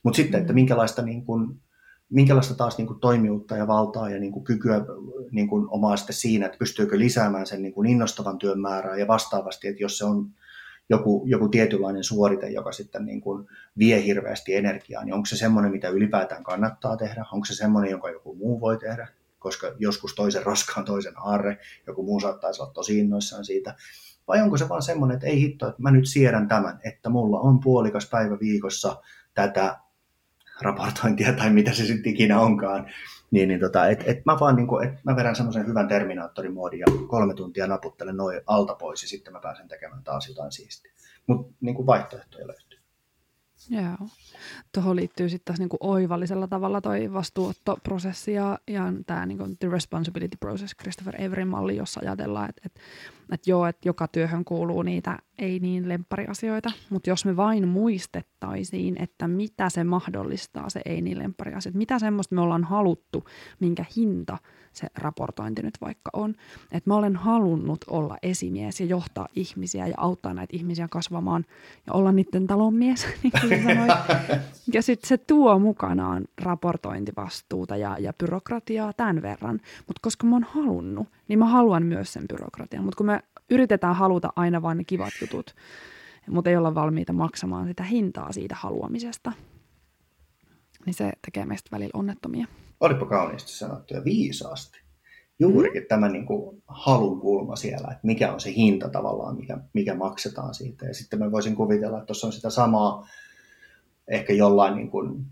Mutta sitten, että mm. minkälaista, niin kuin, minkälaista taas niin kuin toimijuutta ja valtaa ja niin kuin kykyä niin kuin omaa sitten siinä, että pystyykö lisäämään sen niin kuin innostavan työn määrää ja vastaavasti, että jos se on joku, joku tietynlainen suorite, joka sitten niin kuin vie hirveästi energiaa, niin onko se semmoinen, mitä ylipäätään kannattaa tehdä? Onko se semmoinen, jonka joku muu voi tehdä? Koska joskus toisen *laughs* raskaan toisen aarre, joku muu saattaisi olla tosi innoissaan siitä. Vai onko se vaan semmoinen, että ei hitto, että mä nyt siedän tämän, että mulla on puolikas päivä viikossa tätä raportointia tai mitä se sitten ikinä onkaan, niin, niin tota, et, et mä vaan niin kuin, et mä vedän semmoisen hyvän terminaattorimoodin ja kolme tuntia naputtelen noin alta pois ja sitten mä pääsen tekemään taas jotain siistiä. Mutta niin vaihtoehtoja löytyy. Joo. Tuohon liittyy sitten taas niinku oivallisella tavalla toi vastuuttoprosessi ja, ja tämä niinku The Responsibility Process, Christopher Everin malli, jossa ajatellaan, että et, et joo, että joka työhön kuuluu niitä ei niin lemppariasioita, mutta jos me vain muistettaisiin, että mitä se mahdollistaa se ei niin lemppariasiat, mitä semmoista me ollaan haluttu, minkä hinta se raportointi nyt vaikka on. Että mä olen halunnut olla esimies ja johtaa ihmisiä ja auttaa näitä ihmisiä kasvamaan ja olla niiden talonmies, *laughs* niin kuin sanoit. Ja sitten se tuo mukanaan raportointivastuuta ja, ja byrokratiaa tämän verran. Mutta koska mä oon halunnut, niin mä haluan myös sen byrokratian. Mutta kun me yritetään haluta aina vain ne kivat jutut, mutta ei olla valmiita maksamaan sitä hintaa siitä haluamisesta, niin se tekee meistä välillä onnettomia. Olipa kauniisti sanottu ja viisaasti. Juurikin mm. tämä niin kuin halun kulma siellä, että mikä on se hinta tavallaan, mikä, mikä maksetaan siitä. Ja sitten mä voisin kuvitella, että tuossa on sitä samaa ehkä jollain niin kuin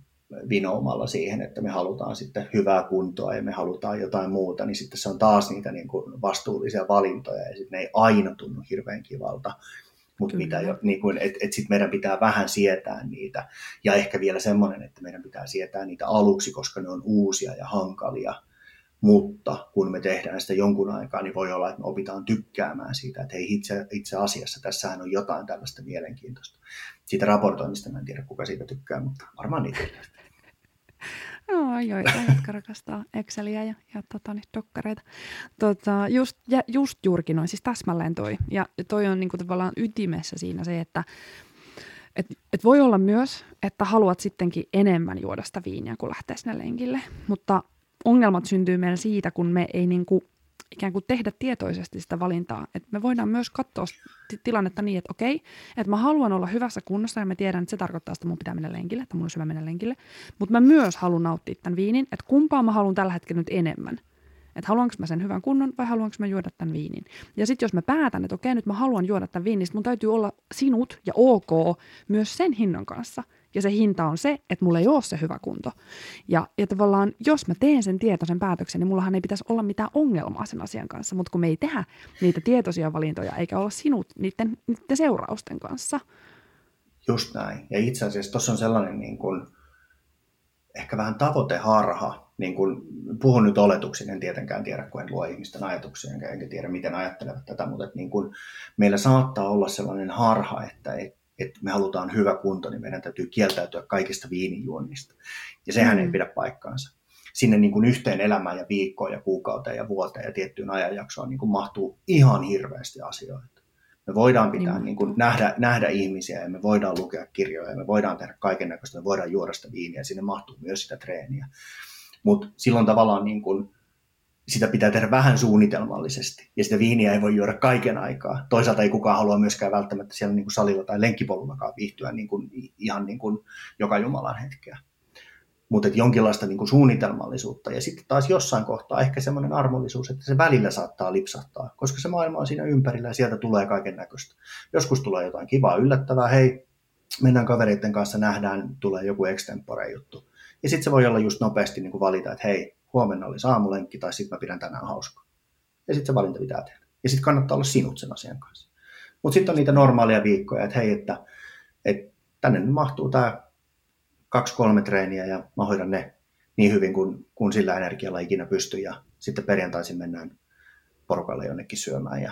vinoumalla siihen, että me halutaan sitten hyvää kuntoa ja me halutaan jotain muuta, niin sitten se on taas niitä niin kuin vastuullisia valintoja ja sitten ne ei aina tunnu hirveän kivalta. Mutta mitä jo, niin kuin, et, et sit meidän pitää vähän sietää niitä. Ja ehkä vielä semmoinen, että meidän pitää sietää niitä aluksi, koska ne on uusia ja hankalia. Mutta kun me tehdään sitä jonkun aikaa, niin voi olla, että me opitaan tykkäämään siitä, että hei itse, itse asiassa tässähän on jotain tällaista mielenkiintoista. Siitä raportoinnista mä en tiedä, kuka siitä tykkää, mutta varmaan niitä. No, joita, jotka rakastaa Exceliä ja, ja tota, niin, dokkareita. Tota, just, ja, just juurikin noin, siis täsmälleen toi. Ja toi on niin kuin, tavallaan ytimessä siinä se, että et, et voi olla myös, että haluat sittenkin enemmän juoda sitä viiniä, kun lähtee sinne lenkille. Mutta ongelmat syntyy meillä siitä, kun me ei niin kuin ikään kuin tehdä tietoisesti sitä valintaa. Et me voidaan myös katsoa tilannetta niin, että okei, että mä haluan olla hyvässä kunnossa ja mä tiedän, että se tarkoittaa, että mun pitää mennä lenkille, että mun on hyvä mennä lenkille. Mutta mä myös haluan nauttia tämän viinin, että kumpaa mä haluan tällä hetkellä nyt enemmän. Että haluanko mä sen hyvän kunnon vai haluanko mä juoda tämän viinin. Ja sitten jos mä päätän, että okei, nyt mä haluan juoda tämän viinin, niin mun täytyy olla sinut ja ok myös sen hinnan kanssa. Ja se hinta on se, että mulla ei ole se hyvä kunto. Ja, ja tavallaan, jos mä teen sen tietoisen päätöksen, niin mullahan ei pitäisi olla mitään ongelmaa sen asian kanssa. Mutta kun me ei tehdä niitä tietoisia valintoja, eikä olla sinut niiden, niiden seurausten kanssa. Just näin. Ja itse asiassa tuossa on sellainen niin kuin, ehkä vähän tavoiteharha. Niin kuin, puhun nyt oletuksin, en tietenkään tiedä, kun en luo ihmisten ajatuksia, enkä, enkä tiedä, miten ajattelevat tätä, mutta että niin kuin, meillä saattaa olla sellainen harha, että, että että me halutaan hyvä kunto, niin meidän täytyy kieltäytyä kaikista viinijuonnista. Ja sehän mm. ei pidä paikkaansa. Sinne niin kuin yhteen elämään ja viikkoon ja kuukauteen ja vuoteen ja tiettyyn ajanjaksoon niin kuin mahtuu ihan hirveästi asioita. Me voidaan pitää, niin, niin kuin, nähdä, nähdä ihmisiä ja me voidaan lukea kirjoja ja me voidaan tehdä kaiken näköistä, me voidaan juoda sitä viiniä ja sinne mahtuu myös sitä treeniä. Mutta silloin tavallaan niin kuin, sitä pitää tehdä vähän suunnitelmallisesti. Ja sitä viiniä ei voi juoda kaiken aikaa. Toisaalta ei kukaan halua myöskään välttämättä siellä niin kuin salilla tai lenkkipolullakaan viihtyä niin kuin, ihan niin kuin joka Jumalan hetkeä. Mutta jonkinlaista niin kuin suunnitelmallisuutta. Ja sitten taas jossain kohtaa ehkä semmoinen armollisuus, että se välillä saattaa lipsahtaa, koska se maailma on siinä ympärillä ja sieltä tulee kaiken näköistä. Joskus tulee jotain kivaa, yllättävää. Hei, mennään kavereiden kanssa, nähdään, tulee joku extempore juttu. Ja sitten se voi olla just nopeasti niin kuin valita, että hei, huomenna oli aamulenkki tai sitten mä pidän tänään hauskaa. Ja sitten se valinta pitää tehdä. Ja sitten kannattaa olla sinut sen asian kanssa. Mutta sitten on niitä normaaleja viikkoja, että hei, että, että tänne mahtuu tämä kaksi-kolme treeniä ja mä hoidan ne niin hyvin kuin, kuin sillä energialla ikinä pystyy. Ja sitten perjantaisin mennään porukalle jonnekin syömään ja,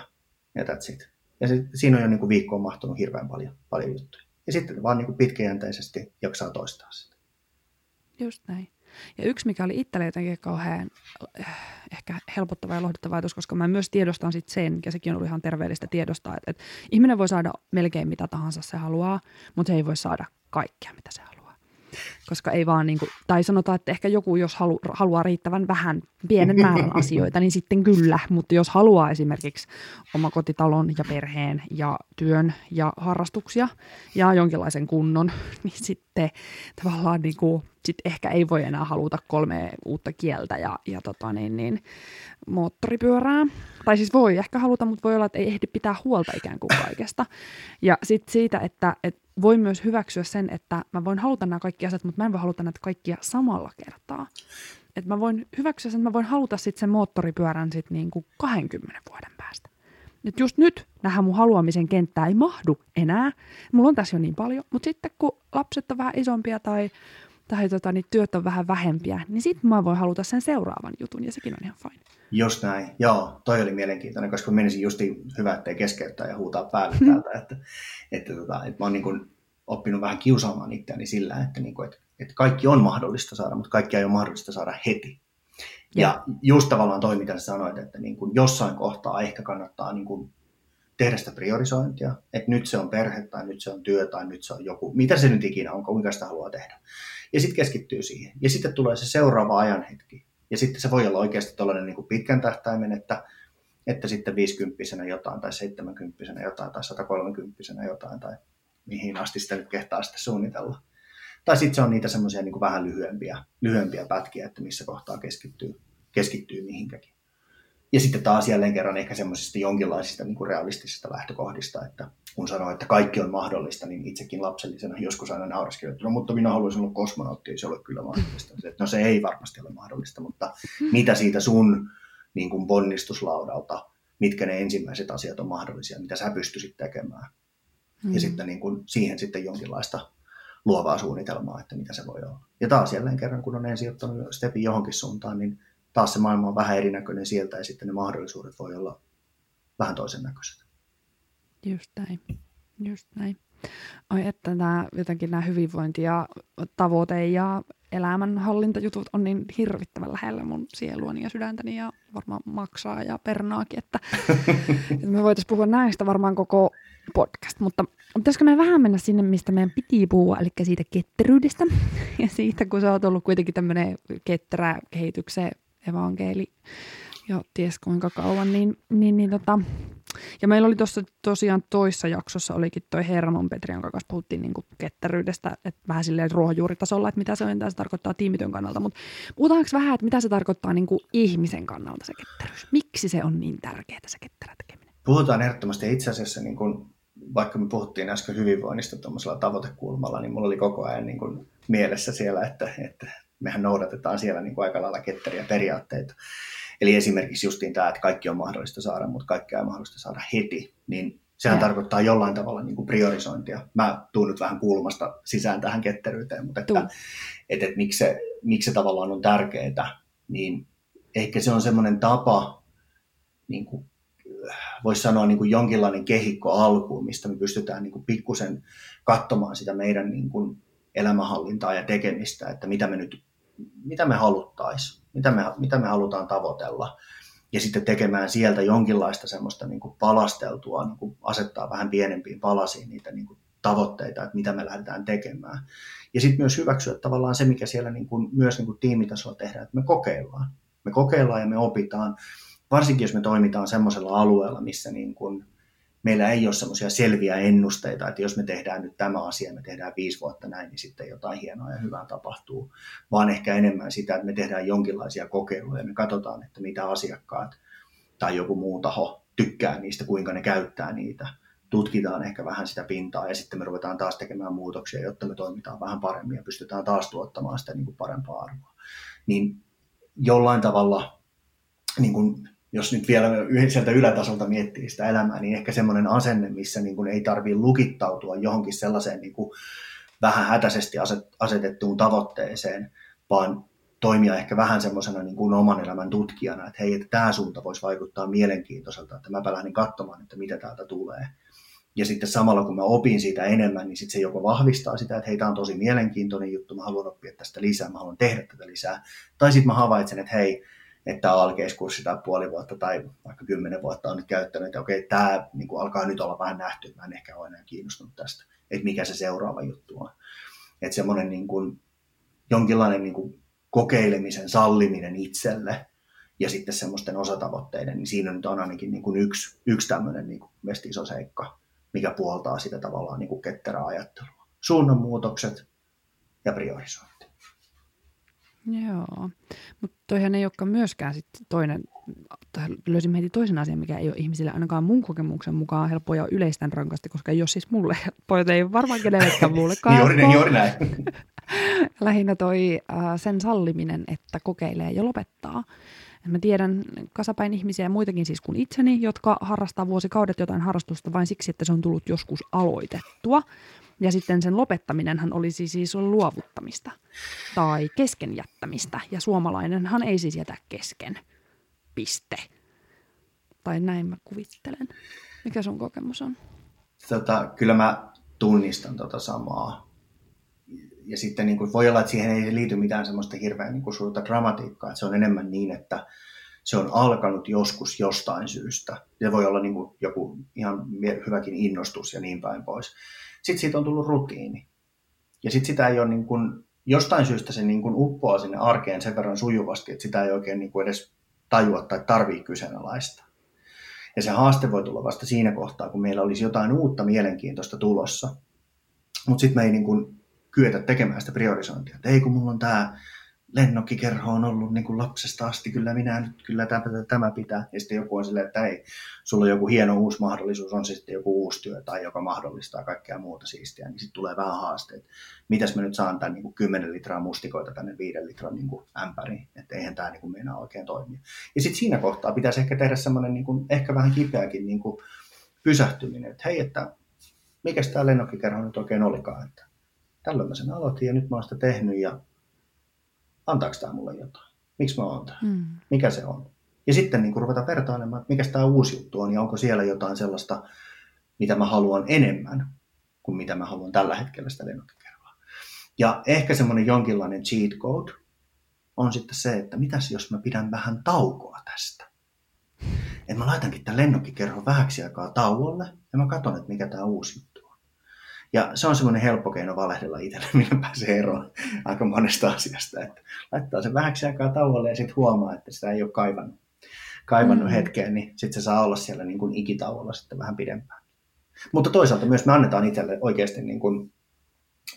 ja that's it. Ja sit, siinä on jo niin kuin viikkoon mahtunut hirveän paljon, paljon juttuja. Ja sitten vaan niin kuin pitkäjänteisesti jaksaa toistaa sitä. Just näin. Ja yksi, mikä oli itselle jotenkin kauhean äh, ehkä helpottava ja lohduttava ajatus, koska mä myös tiedostan sit sen, ja sekin on ollut ihan terveellistä tiedostaa, että, että ihminen voi saada melkein mitä tahansa se haluaa, mutta se ei voi saada kaikkea, mitä se haluaa koska ei vaan niin kuin, tai sanotaan, että ehkä joku, jos halu, haluaa riittävän vähän, pienen määrän *laughs* asioita, niin sitten kyllä, mutta jos haluaa esimerkiksi kotitalon ja perheen ja työn ja harrastuksia ja jonkinlaisen kunnon, *laughs* niin sitten tavallaan niin kuin, sit ehkä ei voi enää haluta kolme uutta kieltä ja, ja tota niin, niin, moottoripyörää. Tai siis voi ehkä haluta, mutta voi olla, että ei ehdi pitää huolta ikään kuin kaikesta. Ja sitten siitä, että, että voin myös hyväksyä sen, että mä voin haluta nämä kaikki asiat, mutta mä en voi haluta näitä kaikkia samalla kertaa. Että mä voin hyväksyä sen, että mä voin haluta sitten sen moottoripyörän sitten niin kuin 20 vuoden päästä. Nyt just nyt nähdään mun haluamisen kenttää ei mahdu enää. Mulla on tässä jo niin paljon, mutta sitten kun lapset on vähän isompia tai, tai tota, niin työt on vähän vähempiä, niin sitten mä voin haluta sen seuraavan jutun ja sekin on ihan fine. Just näin. Joo, toi oli mielenkiintoinen, koska menisin justi hyvä, ettei keskeyttää ja huutaa päälle täältä, *laughs* että, että, tota, että mä oon niin kuin oppinut vähän kiusaamaan itseäni sillä, että, niin kuin, että, että kaikki on mahdollista saada, mutta kaikki ei ole mahdollista saada heti. Ja, ja just tavallaan toi, mitä sanoit, että niin kuin jossain kohtaa ehkä kannattaa niin kuin tehdä sitä priorisointia, että nyt se on perhe tai nyt se on työ tai nyt se on joku, mitä se nyt ikinä on, kuinka sitä haluaa tehdä. Ja sitten keskittyy siihen. Ja sitten tulee se seuraava ajanhetki. Ja sitten se voi olla oikeasti tällainen niin pitkän tähtäimen, että, että sitten 50 jotain tai 70 jotain tai 130 jotain tai mihin asti sitä nyt kehtaa sitten suunnitella. Tai sitten se on niitä semmoisia niin vähän lyhyempiä, lyhyempiä pätkiä, että missä kohtaa keskittyy, keskittyy mihinkäkin. Ja sitten taas jälleen kerran ehkä semmoisista jonkinlaisista niin kuin realistisista lähtökohdista, että kun sanoo, että kaikki on mahdollista, niin itsekin lapsellisena joskus aina nauraskin, että no mutta minä haluaisin olla kosmonautti, ei se ole kyllä mahdollista. Että no se ei varmasti ole mahdollista, mutta mitä siitä sun niin kuin ponnistuslaudalta, mitkä ne ensimmäiset asiat on mahdollisia, mitä sä pystyisit tekemään. Mm. Ja sitten niin kuin siihen sitten jonkinlaista luovaa suunnitelmaa, että mitä se voi olla. Ja taas jälleen kerran, kun on ensin ottanut stepin johonkin suuntaan, niin taas se maailma on vähän erinäköinen sieltä ja sitten ne mahdollisuudet voi olla vähän toisen näköiset. Just näin, just näin. Oi, että nämä, jotenkin nämä hyvinvointi ja tavoite ja elämänhallintajutut on niin hirvittävän lähellä mun sieluani ja sydäntäni ja varmaan maksaa ja pernaakin, että, *laughs* että me voitaisiin puhua näistä varmaan koko podcast, mutta pitäisikö me vähän mennä sinne, mistä meidän piti puhua, eli siitä ketteryydestä *laughs* ja siitä, kun sä oot ollut kuitenkin tämmöinen ketterä kehityksen evankeli jo ties kuinka kauan, niin, niin, niin tota, ja meillä oli tuossa tosiaan toissa jaksossa olikin toi Hermon Petri, jonka kanssa puhuttiin niin ketteryydestä, että vähän silleen ruohonjuuritasolla, että mitä se on, se tarkoittaa tiimityön kannalta, mutta puhutaanko vähän, että mitä se tarkoittaa niin kuin ihmisen kannalta se ketteryys? Miksi se on niin tärkeää se ketterä tekeminen? Puhutaan ehdottomasti itse asiassa, niin kuin, vaikka me puhuttiin äsken hyvinvoinnista tuommoisella tavoitekulmalla, niin mulla oli koko ajan niin kuin mielessä siellä, että, että mehän noudatetaan siellä niin kuin aika lailla ketteriä periaatteita. Eli esimerkiksi justiin tämä, että kaikki on mahdollista saada, mutta kaikkea ei mahdollista saada heti, niin sehän ja. tarkoittaa jollain tavalla niin kuin priorisointia. Mä tuun nyt vähän kulmasta sisään tähän ketteryyteen, mutta että, että, että, miksi, se, miksi se tavallaan on tärkeää, niin ehkä se on semmoinen tapa, niin kuin, voisi sanoa niin kuin jonkinlainen kehikko alkuun, mistä me pystytään niin kuin pikkusen katsomaan sitä meidän niin kuin elämänhallintaa ja tekemistä, että mitä me nyt mitä me haluttaisiin, mitä me, mitä me halutaan tavoitella. Ja sitten tekemään sieltä jonkinlaista semmoista niin kuin palasteltua, niin kuin asettaa vähän pienempiin palasiin niitä niin kuin tavoitteita, että mitä me lähdetään tekemään. Ja sitten myös hyväksyä tavallaan se, mikä siellä niin kuin, myös niin kuin tiimitasolla tehdään, että me kokeillaan. Me kokeillaan ja me opitaan, varsinkin jos me toimitaan semmoisella alueella, missä niin kuin meillä ei ole semmoisia selviä ennusteita, että jos me tehdään nyt tämä asia, me tehdään viisi vuotta näin, niin sitten jotain hienoa ja hyvää tapahtuu, vaan ehkä enemmän sitä, että me tehdään jonkinlaisia kokeiluja ja me katsotaan, että mitä asiakkaat tai joku muu taho tykkää niistä, kuinka ne käyttää niitä. Tutkitaan ehkä vähän sitä pintaa ja sitten me ruvetaan taas tekemään muutoksia, jotta me toimitaan vähän paremmin ja pystytään taas tuottamaan sitä niin kuin parempaa arvoa. Niin jollain tavalla niin kuin jos nyt vielä sieltä ylätasolta miettii sitä elämää, niin ehkä semmoinen asenne, missä niin kuin ei tarvitse lukittautua johonkin sellaiseen niin kuin vähän hätäisesti asetettuun tavoitteeseen, vaan toimia ehkä vähän semmoisena niin kuin oman elämän tutkijana, että hei, että tämä suunta voisi vaikuttaa mielenkiintoiselta, että mäpä lähdin katsomaan, että mitä täältä tulee. Ja sitten samalla kun mä opin siitä enemmän, niin sitten se joko vahvistaa sitä, että hei, tämä on tosi mielenkiintoinen juttu, mä haluan oppia tästä lisää, mä haluan tehdä tätä lisää. Tai sitten mä havaitsen, että hei, että alkeiskurssi tai puoli vuotta tai vaikka kymmenen vuotta on nyt käyttänyt, että okei, tämä niin kuin alkaa nyt olla vähän nähty, mä en ehkä ole enää kiinnostunut tästä, että mikä se seuraava juttu on. Että semmoinen niin kuin, jonkinlainen niin kuin kokeilemisen salliminen itselle ja sitten semmoisten osatavoitteiden, niin siinä nyt on ainakin niin kuin yksi, yksi tämmöinen niin kuin iso seikka, mikä puoltaa sitä tavallaan niin kuin ketterää ajattelua. Suunnanmuutokset ja priorisointi. Joo, mutta toihan ei olekaan myöskään sitten toinen, löysimme heti toisen asian, mikä ei ole ihmisille ainakaan mun kokemuksen mukaan helppoa ja yleistän rankasti, koska ole siis mulle helppoa, ei varmaan kenellekään *laughs* muullekaan juuri, juuri näin. *laughs* Lähinnä toi äh, sen salliminen, että kokeilee ja lopettaa. Mä tiedän kasapäin ihmisiä ja muitakin siis kuin itseni, jotka harrastaa vuosikaudet jotain harrastusta vain siksi, että se on tullut joskus aloitettua. Ja sitten sen lopettaminenhan olisi siis luovuttamista tai keskenjättämistä. Ja suomalainenhan ei siis jätä kesken. Piste. Tai näin mä kuvittelen. Mikä sun kokemus on? Tota, kyllä mä tunnistan tota samaa. Ja sitten niin kuin, voi olla, että siihen ei liity mitään semmoista hirveän niin kuin suurta dramatiikkaa. Että se on enemmän niin, että se on alkanut joskus jostain syystä. Se voi olla niin kuin joku ihan hyväkin innostus ja niin päin pois. Sitten siitä on tullut rutiini. Ja sitten sitä ei ole niin kuin, jostain syystä se niin kuin uppoaa sinne arkeen sen verran sujuvasti, että sitä ei oikein niin kuin edes tajua tai tarvii kyseenalaista. Ja se haaste voi tulla vasta siinä kohtaa, kun meillä olisi jotain uutta mielenkiintoista tulossa. Mutta sitten me ei niin kuin kyetä tekemään sitä priorisointia. Että ei kun mulla on tämä lennokkikerho on ollut niin kuin lapsesta asti, kyllä minä nyt, kyllä tämä, tämä pitää. Ja sitten joku on silleen, että ei, sulla on joku hieno uusi mahdollisuus, on sitten joku uusi työ tai joka mahdollistaa kaikkea muuta siistiä, niin sitten tulee vähän haasteet. Mitäs mä nyt saan tämän niin kuin 10 litraa mustikoita tänne 5 litran niin kuin ämpäriin, että eihän tämä niin kuin meinaa oikein toimia. Ja sitten siinä kohtaa pitäisi ehkä tehdä semmoinen niin kuin, ehkä vähän kipeäkin niin kuin pysähtyminen, että hei, että mikä tämä lennokkikerho nyt oikein olikaan, että tällöin mä sen aloitin ja nyt mä oon sitä tehnyt ja antaako tämä mulle jotain? Miksi mä oon täällä? Mm. Mikä se on? Ja sitten niin kuin ruveta vertailemaan, että mikä tämä uusi juttu on ja onko siellä jotain sellaista, mitä mä haluan enemmän kuin mitä mä haluan tällä hetkellä sitä lennokkikerroa. Ja ehkä semmoinen jonkinlainen cheat code on sitten se, että mitäs jos mä pidän vähän taukoa tästä. Että mä laitankin tämän lennokkikerhon vähäksi aikaa tauolle ja mä katson, että mikä tämä uusi juttu ja se on semmoinen helppo keino valehdella itselle, *laughs* millä pääsee eroon aika monesta asiasta. Että laittaa sen vähäksi aikaa tauolle ja sitten huomaa, että sitä ei ole kaivannut, kaivannut mm. hetkeen, niin sitten se saa olla siellä niin kuin ikitauolla sitten vähän pidempään. Mutta toisaalta myös me annetaan itselle oikeasti niin kuin,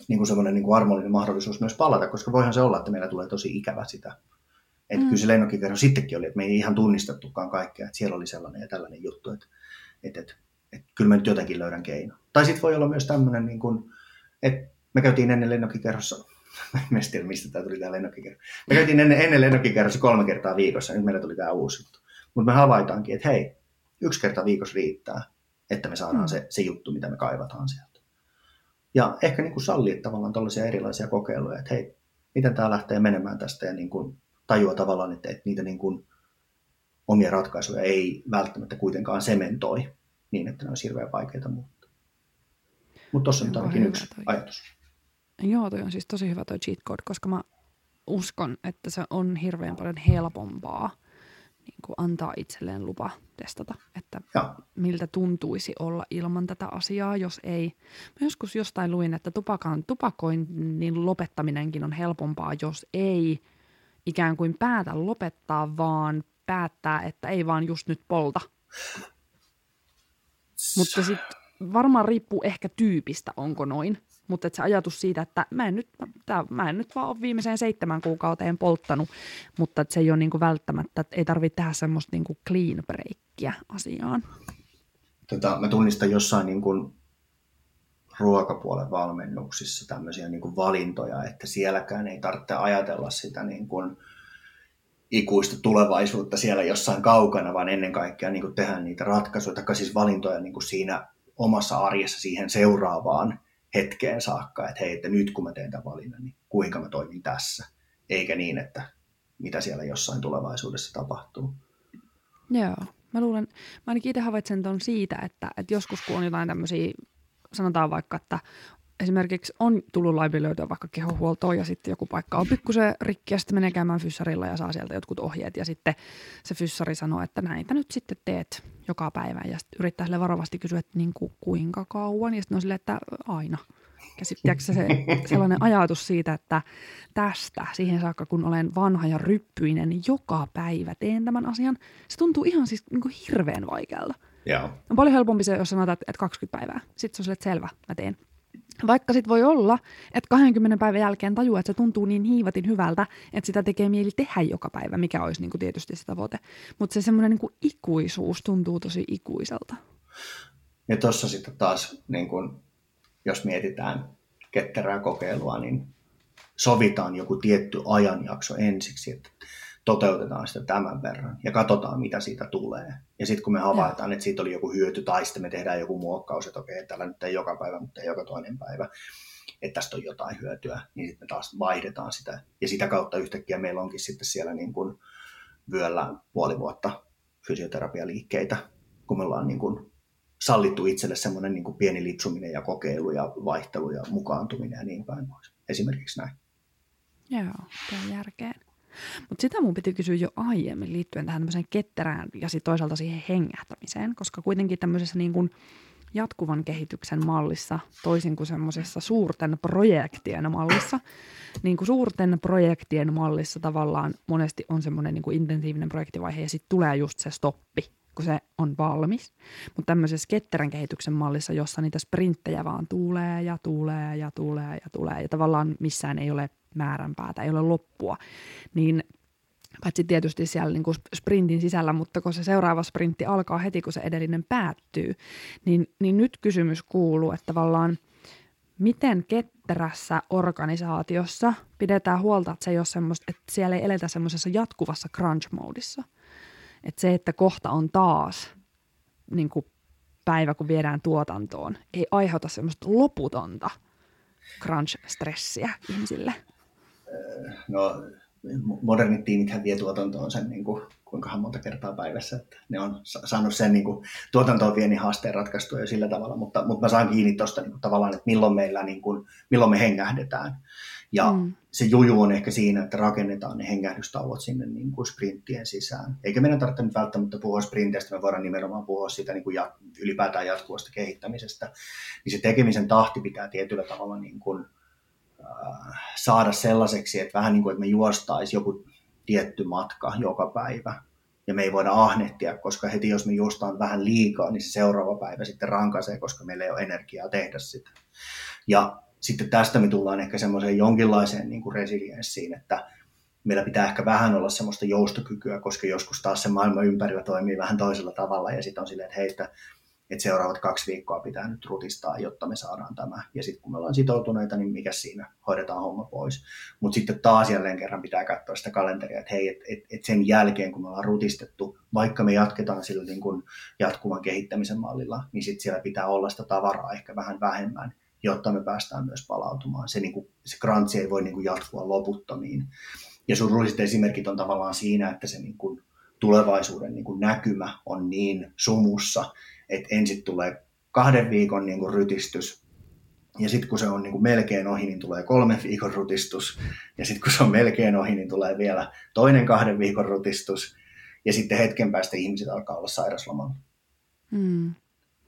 niin kuin semmoinen niin kuin armollinen mahdollisuus myös palata, koska voihan se olla, että meillä tulee tosi ikävä sitä. Että mm. kyllä se lennokkikerro sittenkin oli, että me ei ihan tunnistettukaan kaikkea, että siellä oli sellainen ja tällainen juttu, että, että, että että kyllä mä nyt jotenkin löydän keino. Tai sitten voi olla myös tämmöinen, niin kuin, että me käytiin ennen lennokkikerrossa, *laughs* mä en tiedä mistä tämä tuli tämä lennokkikerro. Me käytiin ennen, ennen lennokkikerrossa kolme kertaa viikossa, nyt meillä tuli tämä uusi juttu. Mutta me havaitaankin, että hei, yksi kerta viikossa riittää, että me saadaan mm. se, se juttu, mitä me kaivataan sieltä. Ja ehkä niin kuin sallia tavallaan tällaisia erilaisia kokeiluja, että hei, miten tämä lähtee menemään tästä ja niin kuin tajua tavallaan, että, että niitä niin kuin omia ratkaisuja ei välttämättä kuitenkaan sementoi niin, että ne olisi hirveän vaikeita muuttaa. Mutta tuossa on ainakin yksi toi. ajatus. Joo, toi on siis tosi hyvä toi cheat code, koska mä uskon, että se on hirveän paljon helpompaa niin kuin antaa itselleen lupa testata, että ja. miltä tuntuisi olla ilman tätä asiaa, jos ei. Mä joskus jostain luin, että tupakan, tupakoinnin lopettaminenkin on helpompaa, jos ei ikään kuin päätä lopettaa, vaan päättää, että ei vaan just nyt polta. Mutta sitten varmaan riippuu ehkä tyypistä, onko noin. Mutta se ajatus siitä, että mä en, nyt, tää, mä en nyt vaan ole viimeiseen seitsemän kuukauteen polttanut, mutta se ei ole niinku välttämättä, että ei tarvitse tehdä semmoista niinku clean breakkiä asiaan. Tota, mä tunnistan jossain niinku ruokapuolen valmennuksissa tämmöisiä niinku valintoja, että sielläkään ei tarvitse ajatella sitä niinku, ikuista tulevaisuutta siellä jossain kaukana, vaan ennen kaikkea niin kuin tehdä niitä ratkaisuja, tai siis valintoja niin kuin siinä omassa arjessa siihen seuraavaan hetkeen saakka, että hei, että nyt kun mä teen tämän valinnan, niin kuinka mä toimin tässä, eikä niin, että mitä siellä jossain tulevaisuudessa tapahtuu. Joo, mä luulen, mä ainakin itse havaitsen ton siitä, että, että joskus kun on jotain tämmöisiä, sanotaan vaikka, että esimerkiksi on tullut laiminlyötyä vaikka kehohuoltoon ja sitten joku paikka on pikkusen rikki ja sitten menee käymään fyssarilla ja saa sieltä jotkut ohjeet ja sitten se fyssari sanoo, että näitä nyt sitten teet joka päivä ja sitten yrittää sille varovasti kysyä, että niin kuin, kuinka kauan ja sitten on silleen, että aina. Ja sitten se sellainen ajatus siitä, että tästä siihen saakka, kun olen vanha ja ryppyinen, niin joka päivä teen tämän asian. Se tuntuu ihan siis niin kuin hirveän vaikealta. Joo. On paljon helpompi se, jos sanotaan, että 20 päivää. Sitten se on silleen, että selvä, mä teen. Vaikka sitten voi olla, että 20 päivän jälkeen tajuaa, että se tuntuu niin hiivatin hyvältä, että sitä tekee mieli tehdä joka päivä, mikä olisi niin kuin tietysti se tavoite. Mutta se semmoinen niin ikuisuus tuntuu tosi ikuiselta. Ja tuossa sitten taas, niin kun, jos mietitään ketterää kokeilua, niin sovitaan joku tietty ajanjakso ensiksi, että toteutetaan sitä tämän verran ja katsotaan, mitä siitä tulee. Ja sitten kun me havaitaan, että siitä oli joku hyöty tai sitten me tehdään joku muokkaus, että okei, tällä nyt ei joka päivä, mutta ei joka toinen päivä, että tästä on jotain hyötyä, niin sitten me taas vaihdetaan sitä. Ja sitä kautta yhtäkkiä meillä onkin sitten siellä niin kuin vyöllä puoli vuotta fysioterapialiikkeitä, kun me ollaan niin kuin sallittu itselle semmoinen niin kuin pieni lipsuminen ja kokeilu ja vaihtelu ja mukaantuminen ja niin päin pois. Esimerkiksi näin. Joo, tämä järkeen. Mutta sitä mun piti kysyä jo aiemmin liittyen tähän tämmöiseen ketterään ja sitten toisaalta siihen hengähtämiseen, koska kuitenkin tämmöisessä niin kuin jatkuvan kehityksen mallissa, toisin kuin semmoisessa suurten projektien mallissa, niin kuin suurten projektien mallissa tavallaan monesti on semmoinen niin kuin intensiivinen projektivaihe ja sitten tulee just se stoppi, kun se on valmis. Mutta tämmöisessä ketterän kehityksen mallissa, jossa niitä sprinttejä vaan tulee ja tulee ja tulee ja tulee ja tavallaan missään ei ole määränpäätä, ei ole loppua, niin paitsi tietysti siellä niin kuin sprintin sisällä, mutta kun se seuraava sprintti alkaa heti, kun se edellinen päättyy, niin, niin nyt kysymys kuuluu, että tavallaan miten ketterässä organisaatiossa pidetään huolta, että, se ei ole että siellä ei eletä semmoisessa jatkuvassa crunch-moodissa. Että se, että kohta on taas niin kuin päivä, kun viedään tuotantoon, ei aiheuta semmoista loputonta crunch-stressiä ihmisille. No modernit tiimithän vie tuotantoon sen niin kuin, kuinka monta kertaa päivässä, että ne on saanut sen niin kuin, tuotantoon pieni haasteen ratkaistua jo sillä tavalla, mutta, mutta mä saan kiinni tuosta niin tavallaan, että milloin meillä, niin kuin, milloin me hengähdetään. Ja mm. se juju on ehkä siinä, että rakennetaan ne hengähdystauot sinne niin kuin sprinttien sisään. Eikä meidän tarvitse nyt välttämättä puhua sprinteistä, me voidaan nimenomaan puhua siitä niin kuin ja, ylipäätään jatkuvasta kehittämisestä. Niin se tekemisen tahti pitää tietyllä tavalla niin kuin, saada sellaiseksi, että vähän niin kuin, että me juostaisi joku tietty matka joka päivä. Ja me ei voida ahnehtia, koska heti jos me juostaan vähän liikaa, niin se seuraava päivä sitten rankaisee, koska meillä ei ole energiaa tehdä sitä. Ja sitten tästä me tullaan ehkä semmoiseen jonkinlaiseen niin kuin resilienssiin, että meillä pitää ehkä vähän olla semmoista joustokykyä, koska joskus taas se maailma ympärillä toimii vähän toisella tavalla ja sitten on silleen, että hei, että että seuraavat kaksi viikkoa pitää nyt rutistaa, jotta me saadaan tämä. Ja sitten kun me ollaan sitoutuneita, niin mikä siinä, hoidetaan homma pois. Mutta sitten taas jälleen kerran pitää katsoa sitä kalenteria, että hei, että et, et sen jälkeen kun me ollaan rutistettu, vaikka me jatketaan sillä niin kun jatkuvan kehittämisen mallilla, niin sitten siellä pitää olla sitä tavaraa ehkä vähän vähemmän, jotta me päästään myös palautumaan. Se, niin kuin, se krantsi ei voi niin kuin jatkua loputtomiin. Ja surulliset esimerkit on tavallaan siinä, että se niin kuin tulevaisuuden niin kuin näkymä on niin sumussa, että ensin tulee kahden viikon niin kuin rytistys, ja sitten kun se on niin kuin melkein ohi, niin tulee kolmen viikon rutistus. Ja sitten kun se on melkein ohi, niin tulee vielä toinen kahden viikon rutistus. Ja sitten hetken päästä ihmiset alkaa olla sairaslomalla. Mm.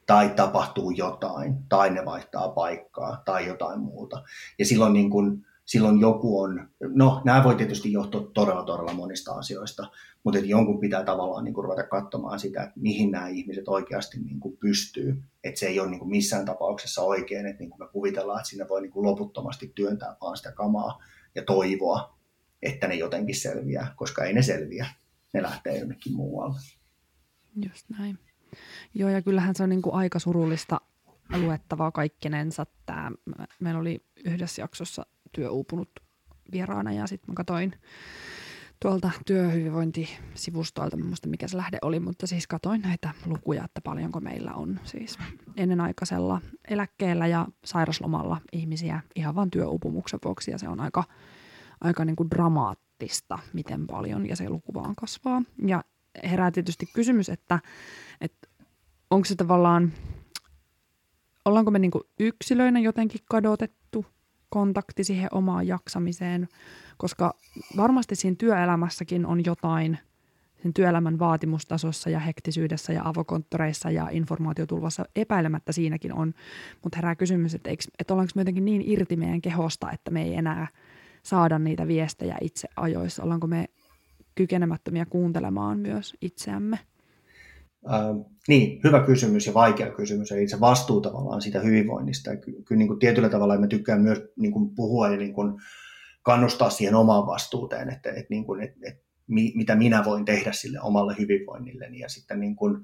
Tai tapahtuu jotain, tai ne vaihtaa paikkaa, tai jotain muuta. Ja silloin niin kuin silloin joku on, no nämä voi tietysti johtua todella todella monista asioista, mutta että jonkun pitää tavallaan niin kuin ruveta katsomaan sitä, että mihin nämä ihmiset oikeasti niin kuin pystyy. Että se ei ole niin kuin missään tapauksessa oikein, että niin kuin me kuvitellaan, että sinne voi niin kuin loputtomasti työntää vaan sitä kamaa ja toivoa, että ne jotenkin selviää, koska ei ne selviä. Ne lähtee jonnekin muualle. Just näin. Joo, ja kyllähän se on niin kuin aika surullista luettavaa kaikkinensa. Tämä, meillä oli yhdessä jaksossa työuupunut vieraana ja sitten mä katsoin tuolta työhyvinvointisivustoilta, muista mikä se lähde oli, mutta siis katoin näitä lukuja, että paljonko meillä on siis ennenaikaisella eläkkeellä ja sairaslomalla ihmisiä ihan vain työuupumuksen vuoksi. Ja se on aika, aika niin kuin dramaattista, miten paljon ja se luku vaan kasvaa. Ja herää tietysti kysymys, että, että onko se tavallaan, ollaanko me niin kuin yksilöinä jotenkin kadotettu kontakti siihen omaan jaksamiseen, koska varmasti siinä työelämässäkin on jotain sen työelämän vaatimustasossa ja hektisyydessä ja avokonttoreissa ja informaatiotulvassa epäilemättä siinäkin on. Mutta herää kysymys, että, eikö, että ollaanko me jotenkin niin irti meidän kehosta, että me ei enää saada niitä viestejä itse ajoissa. Ollaanko me kykenemättömiä kuuntelemaan myös itseämme? Äh, niin, hyvä kysymys ja vaikea kysymys, eli se vastuu tavallaan siitä hyvinvoinnista. Kyllä niin kuin tietyllä tavalla me tykkään myös niin kuin puhua ja niin kuin kannustaa siihen omaan vastuuteen, että, että, niin kuin, että, että mi, mitä minä voin tehdä sille omalle hyvinvoinnilleni ja sitten niin kuin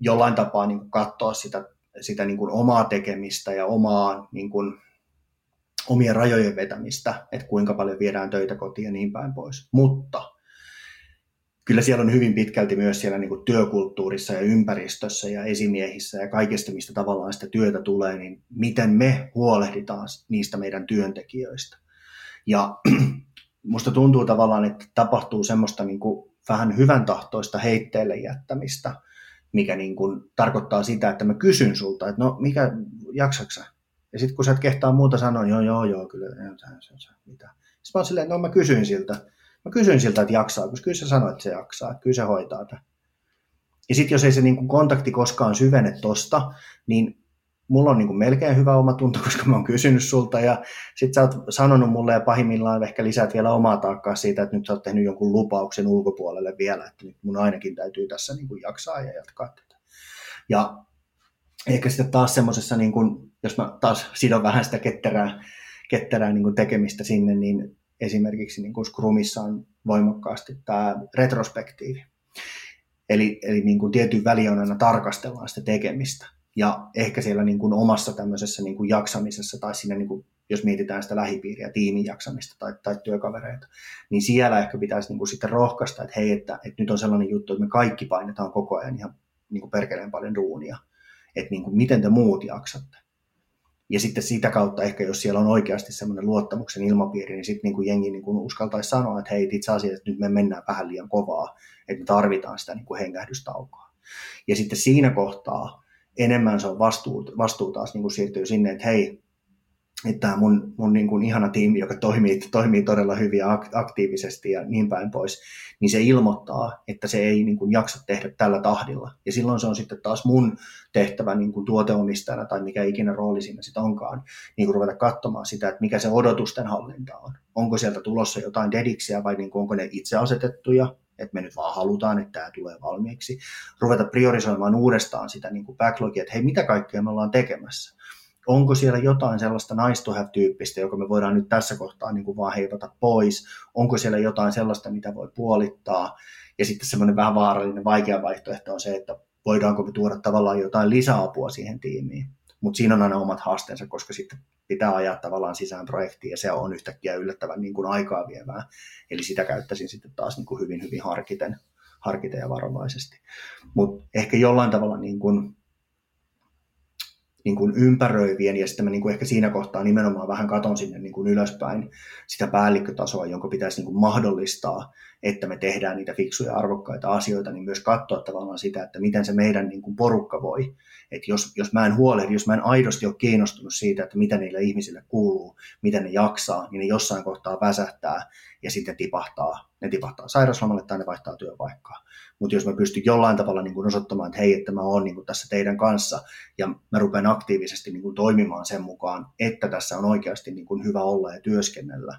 jollain tapaa niin kuin katsoa sitä, sitä niin kuin omaa tekemistä ja omaa niin kuin, omien rajojen vetämistä, että kuinka paljon viedään töitä kotiin ja niin päin pois. Mutta kyllä siellä on hyvin pitkälti myös siellä niin kuin työkulttuurissa ja ympäristössä ja esimiehissä ja kaikesta, mistä tavallaan sitä työtä tulee, niin miten me huolehditaan niistä meidän työntekijöistä. Ja *clears throat* musta tuntuu tavallaan, että tapahtuu semmoista niin kuin vähän hyvän tahtoista heitteelle jättämistä, mikä niin kuin tarkoittaa sitä, että mä kysyn sulta, että no mikä, jaksaksa? Ja sitten kun sä et kehtaa muuta sanoa, joo, joo, joo, kyllä, mitä. Sitten mä oon silleen, no mä kysyin siltä, mä kysyin siltä, että jaksaa, koska kyllä se sanoi, että se jaksaa, että kyllä se hoitaa tätä. Ja sitten jos ei se niin kuin kontakti koskaan syvene tosta, niin mulla on niin kuin melkein hyvä omatunto, *laughs* koska mä oon kysynyt sulta ja sit sä oot sanonut mulle ja pahimmillaan ehkä lisäät vielä omaa taakkaa siitä, että nyt sä oot tehnyt jonkun lupauksen ulkopuolelle vielä, että nyt mun ainakin täytyy tässä niin kuin jaksaa ja jatkaa tätä. Ja ehkä sitten taas semmoisessa, niin kuin, jos mä taas sidon vähän sitä ketterää, ketterää niin kuin tekemistä sinne, niin esimerkiksi niin kuin Scrumissa on voimakkaasti tämä retrospektiivi. Eli, eli niin kuin tietyn väliaina tarkastellaan sitä tekemistä ja ehkä siellä niin kuin omassa tämmöisessä niin kuin jaksamisessa tai siinä, niin kuin, jos mietitään sitä lähipiiriä, tiimin jaksamista tai, tai työkavereita, niin siellä ehkä pitäisi niin kuin sitten rohkaista, että hei, että, että nyt on sellainen juttu, että me kaikki painetaan koko ajan ihan niin kuin perkeleen paljon duunia, että niin kuin, miten te muut jaksatte. Ja sitten sitä kautta ehkä, jos siellä on oikeasti semmoinen luottamuksen ilmapiiri, niin sitten niin kuin jengi niin kuin uskaltaisi sanoa, että hei, itse asiassa että nyt me mennään vähän liian kovaa, että me tarvitaan sitä niin kuin hengähdystaukoa. Ja sitten siinä kohtaa enemmän se on vastuu, vastuu taas niin kuin siirtyy sinne, että hei, että tämä mun, mun niin kuin ihana tiimi, joka toimii, toimii todella hyvin ja aktiivisesti ja niin päin pois, niin se ilmoittaa, että se ei niin kuin jaksa tehdä tällä tahdilla. Ja silloin se on sitten taas mun tehtävä niin kuin tuoteomistajana tai mikä ikinä rooli siinä sitten onkaan, niin kuin ruveta katsomaan sitä, että mikä se odotusten hallinta on. Onko sieltä tulossa jotain dediksiä vai niin kuin onko ne itse asetettuja että me nyt vaan halutaan, että tämä tulee valmiiksi, ruveta priorisoimaan uudestaan sitä niin kuin backlogia, että hei, mitä kaikkea me ollaan tekemässä. Onko siellä jotain sellaista nice to have-tyyppistä, joka me voidaan nyt tässä kohtaa niin kuin vaan heivata pois? Onko siellä jotain sellaista, mitä voi puolittaa? Ja sitten semmoinen vähän vaarallinen, vaikea vaihtoehto on se, että voidaanko me tuoda tavallaan jotain lisäapua siihen tiimiin. Mutta siinä on aina omat haasteensa, koska sitten pitää ajaa tavallaan sisään projektiin ja se on yhtäkkiä yllättävän niin kuin aikaa vievää. Eli sitä käyttäisin sitten taas niin kuin hyvin, hyvin harkiten, harkiten ja varovaisesti. Mutta ehkä jollain tavalla niin kuin, niin kuin ympäröivien ja sitten mä niin kuin ehkä siinä kohtaa nimenomaan vähän katon sinne niin kuin ylöspäin sitä päällikkötasoa, jonka pitäisi niin kuin mahdollistaa, että me tehdään niitä fiksuja arvokkaita asioita, niin myös katsoa tavallaan sitä, että miten se meidän niin kuin porukka voi. Että jos, jos mä en huolehdi, jos mä en aidosti ole kiinnostunut siitä, että mitä niille ihmisille kuuluu, miten ne jaksaa, niin ne jossain kohtaa väsähtää ja sitten tipahtaa, ne tipahtaa sairauslomalle tai ne vaihtaa työpaikkaa. Mutta jos mä pystyn jollain tavalla niin kuin osoittamaan, että hei, että mä oon niin kuin tässä teidän kanssa ja mä rupean aktiivisesti niin kuin toimimaan sen mukaan, että tässä on oikeasti niin kuin hyvä olla ja työskennellä,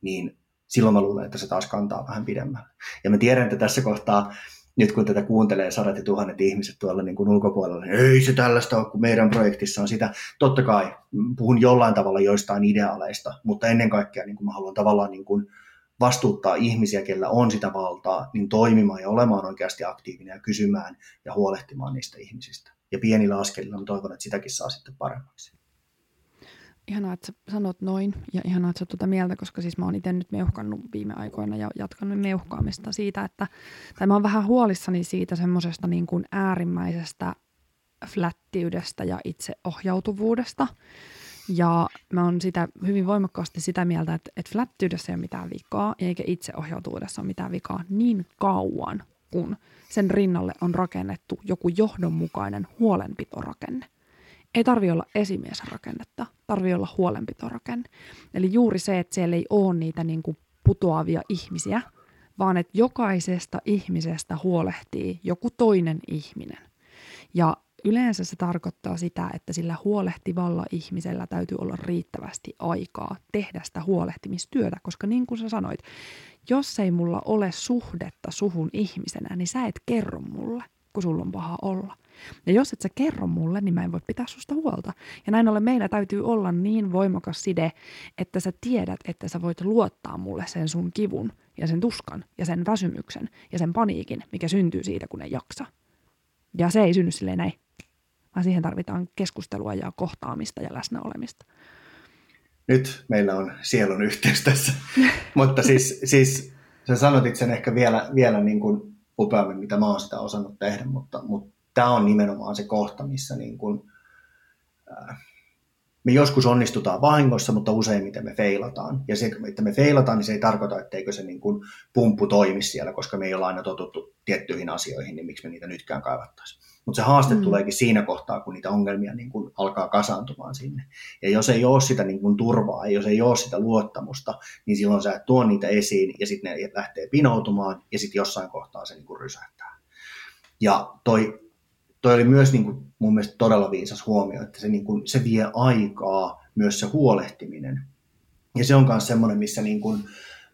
niin silloin mä luulen, että se taas kantaa vähän pidemmälle. Ja mä tiedän, että tässä kohtaa nyt kun tätä kuuntelee sadat ja tuhannet ihmiset tuolla niin kuin ulkopuolella, niin ei se tällaista ole, kun meidän projektissa on sitä. Totta kai puhun jollain tavalla joistain ideaaleista, mutta ennen kaikkea niin kuin mä haluan tavallaan niin kuin vastuuttaa ihmisiä, kellä on sitä valtaa, niin toimimaan ja olemaan oikeasti aktiivinen ja kysymään ja huolehtimaan niistä ihmisistä. Ja pienillä askelilla mä toivon, että sitäkin saa sitten paremmaksi ihanaa, että sä sanot noin ja ihanaa, että sä tuota mieltä, koska siis mä oon itse nyt meuhkannut viime aikoina ja jatkanut meuhkaamista siitä, että, tai mä oon vähän huolissani siitä semmoisesta niin kuin äärimmäisestä flättiydestä ja itseohjautuvuudesta. Ja mä oon sitä hyvin voimakkaasti sitä mieltä, että, että flättyydessä ei ole mitään vikaa, eikä itseohjautuvuudessa ole mitään vikaa niin kauan, kun sen rinnalle on rakennettu joku johdonmukainen huolenpitorakenne – ei tarvi olla esimiesrakennetta, tarvi olla huolenpitorakenne. Eli juuri se, että siellä ei ole niitä niin kuin putoavia ihmisiä, vaan että jokaisesta ihmisestä huolehtii joku toinen ihminen. Ja yleensä se tarkoittaa sitä, että sillä huolehtivalla ihmisellä täytyy olla riittävästi aikaa tehdä sitä huolehtimistyötä, koska niin kuin sä sanoit, jos ei mulla ole suhdetta suhun ihmisenä, niin sä et kerro mulle, kun sulla on paha olla – ja jos et sä kerro mulle, niin mä en voi pitää susta huolta. Ja näin ollen meillä täytyy olla niin voimakas side, että sä tiedät, että sä voit luottaa mulle sen sun kivun ja sen tuskan ja sen väsymyksen ja sen paniikin, mikä syntyy siitä, kun ei jaksa. Ja se ei synny silleen näin, vaan siihen tarvitaan keskustelua ja kohtaamista ja läsnäolemista. Nyt meillä on sielun yhteys tässä. *laughs* Mutta siis, siis sä sanotit sen ehkä vielä, vielä niin kuin upeammin, mitä mä oon sitä osannut tehdä, mutta, mutta tämä on nimenomaan se kohta, missä niin kuin, äh, me joskus onnistutaan vahingossa, mutta useimmiten me feilataan. Ja se, että me feilataan, niin se ei tarkoita, etteikö se niin kuin pumppu toimi siellä, koska me ei olla aina totuttu tiettyihin asioihin, niin miksi me niitä nytkään kaivattaisiin. Mutta se haaste mm. tuleekin siinä kohtaa, kun niitä ongelmia niin kuin alkaa kasaantumaan sinne. Ja jos ei ole sitä niin kuin turvaa, jos ei ole sitä luottamusta, niin silloin sä et tuo niitä esiin ja sitten ne lähtee pinoutumaan ja sitten jossain kohtaa se niin rysähtää. Ja toi toi oli myös niin kuin, mun mielestä todella viisas huomio, että se, niin kuin, se vie aikaa myös se huolehtiminen. Ja se on myös semmoinen, missä niin kuin,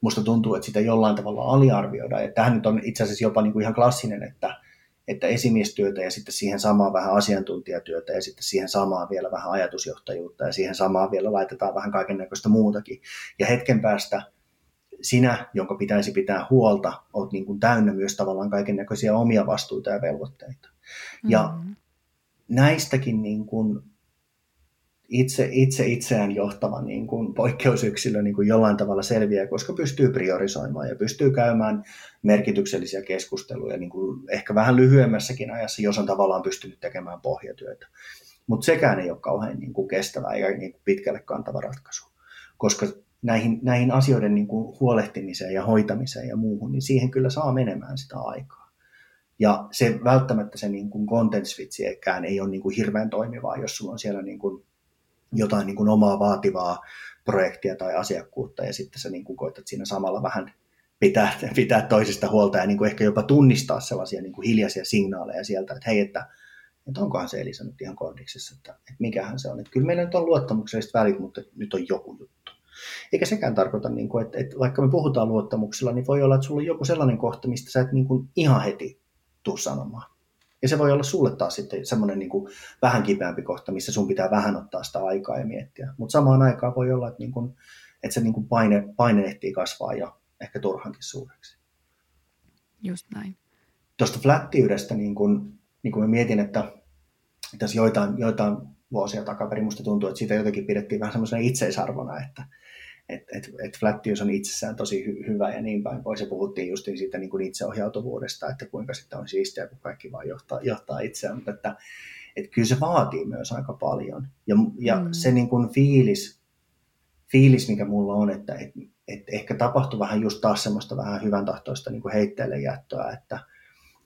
musta tuntuu, että sitä jollain tavalla aliarvioidaan. Ja tähän nyt on itse asiassa jopa niin kuin ihan klassinen, että, että esimiestyötä ja sitten siihen samaan vähän asiantuntijatyötä ja sitten siihen samaan vielä vähän ajatusjohtajuutta ja siihen samaan vielä laitetaan vähän kaiken näköistä muutakin. Ja hetken päästä sinä, jonka pitäisi pitää huolta, olet niin kuin täynnä myös tavallaan kaiken näköisiä omia vastuuta ja velvoitteita. Ja mm. näistäkin niin kuin itse, itse itseään johtava niin kuin poikkeusyksilö niin kuin jollain tavalla selviää, koska pystyy priorisoimaan ja pystyy käymään merkityksellisiä keskusteluja niin kuin ehkä vähän lyhyemmässäkin ajassa, jos on tavallaan pystynyt tekemään pohjatyötä. Mutta sekään ei ole kauhean niin kuin kestävä eikä niin kuin pitkälle kantava ratkaisu, koska näihin, näihin asioiden niin kuin huolehtimiseen ja hoitamiseen ja muuhun, niin siihen kyllä saa menemään sitä aikaa. Ja se välttämättä se niin kuin content switchikään ei ole niin kuin hirveän toimivaa, jos sulla on siellä niin kuin jotain niin kuin omaa vaativaa projektia tai asiakkuutta ja sitten sä niin kuin koetat siinä samalla vähän pitää, *laughs* pitää toisista huolta ja niin kuin ehkä jopa tunnistaa sellaisia niin kuin hiljaisia signaaleja sieltä, että hei, että, että onkohan se Elisa nyt ihan kondiksessa, että, että mikähän se on. Että kyllä meillä nyt on luottamukselliset välit, mutta nyt on joku juttu. Eikä sekään tarkoita, niin kuin, että, että vaikka me puhutaan luottamuksella, niin voi olla, että sulla on joku sellainen kohta, mistä sä et niin kuin ihan heti tuu sanomaan. Ja se voi olla sulle taas sitten semmoinen niin kuin vähän kipeämpi kohta, missä sun pitää vähän ottaa sitä aikaa ja miettiä. Mutta samaan aikaan voi olla, että, niin kuin, että se niin kuin paine, paine ehtii kasvaa jo ehkä turhankin suureksi. Just näin. Tuosta flattiydestä niin kuin, niin kuin mä mietin, että tässä joitain, joitain vuosia takaperin musta tuntuu, että siitä jotenkin pidettiin vähän semmoisena itseisarvona, että, että et, et flattius on itsessään tosi hy, hyvä ja niin päin pois. Ja puhuttiin just siitä niin kuin itseohjautuvuudesta, että kuinka sitten on siistiä, kun kaikki vaan johtaa, johtaa itseään. Mutta että, että kyllä se vaatii myös aika paljon. Ja, ja mm. se niin kuin fiilis, fiilis, mikä mulla on, että et, et ehkä tapahtui vähän just taas semmoista vähän hyvän tahtoista niin kuin heitteelle jättöä, että –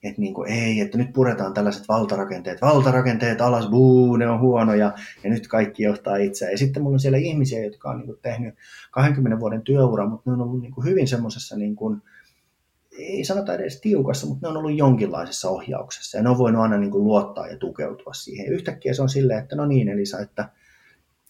että niin kuin, ei, että nyt puretaan tällaiset valtarakenteet, valtarakenteet alas, buu, ne on huonoja, ja nyt kaikki johtaa itseään. Ja sitten mulla on siellä ihmisiä, jotka on niin kuin tehnyt 20 vuoden työura, mutta ne on ollut niin kuin hyvin semmoisessa, niin kuin, ei sanota edes tiukassa, mutta ne on ollut jonkinlaisessa ohjauksessa, ja ne on voinut aina niin kuin luottaa ja tukeutua siihen. Ja yhtäkkiä se on silleen, että no niin Elisa, että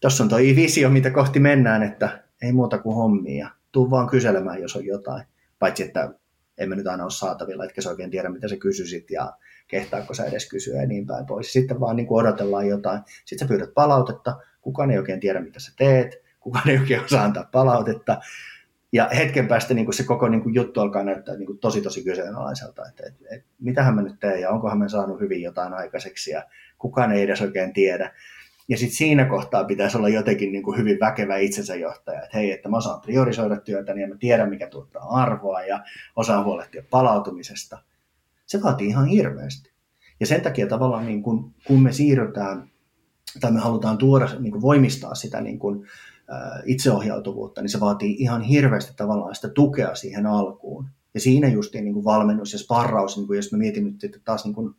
tuossa on toi visio, mitä kohti mennään, että ei muuta kuin hommia, tuu vaan kyselemään, jos on jotain. Paitsi, että emme nyt aina ole saatavilla, etkä sä oikein tiedä, mitä sä kysyisit ja kehtaako sä edes kysyä ja niin päin pois. Sitten vaan niin odotellaan jotain. Sitten sä pyydät palautetta, kukaan ei oikein tiedä, mitä sä teet, kukaan ei oikein osaa antaa palautetta. Ja hetken päästä niin kuin se koko niin kuin juttu alkaa näyttää niin kuin tosi tosi kyseenalaiselta, että, että, että mitähän mä nyt teen ja onkohan mä saanut hyvin jotain aikaiseksi ja kukaan ei edes oikein tiedä. Ja sitten siinä kohtaa pitäisi olla jotenkin niin kuin hyvin väkevä itsensä johtaja, että hei, että mä osaan priorisoida työtä, niin mä tiedän, mikä tuottaa arvoa ja osaan huolehtia palautumisesta. Se vaatii ihan hirveästi. Ja sen takia tavallaan niin kun, kun me siirrytään tai me halutaan tuoda, niin kuin voimistaa sitä niin kuin, itseohjautuvuutta, niin se vaatii ihan hirveästi tavallaan sitä tukea siihen alkuun. Ja siinä just niin kuin valmennus ja sparraus, niin kuin jos me mietin nyt taas niin kuin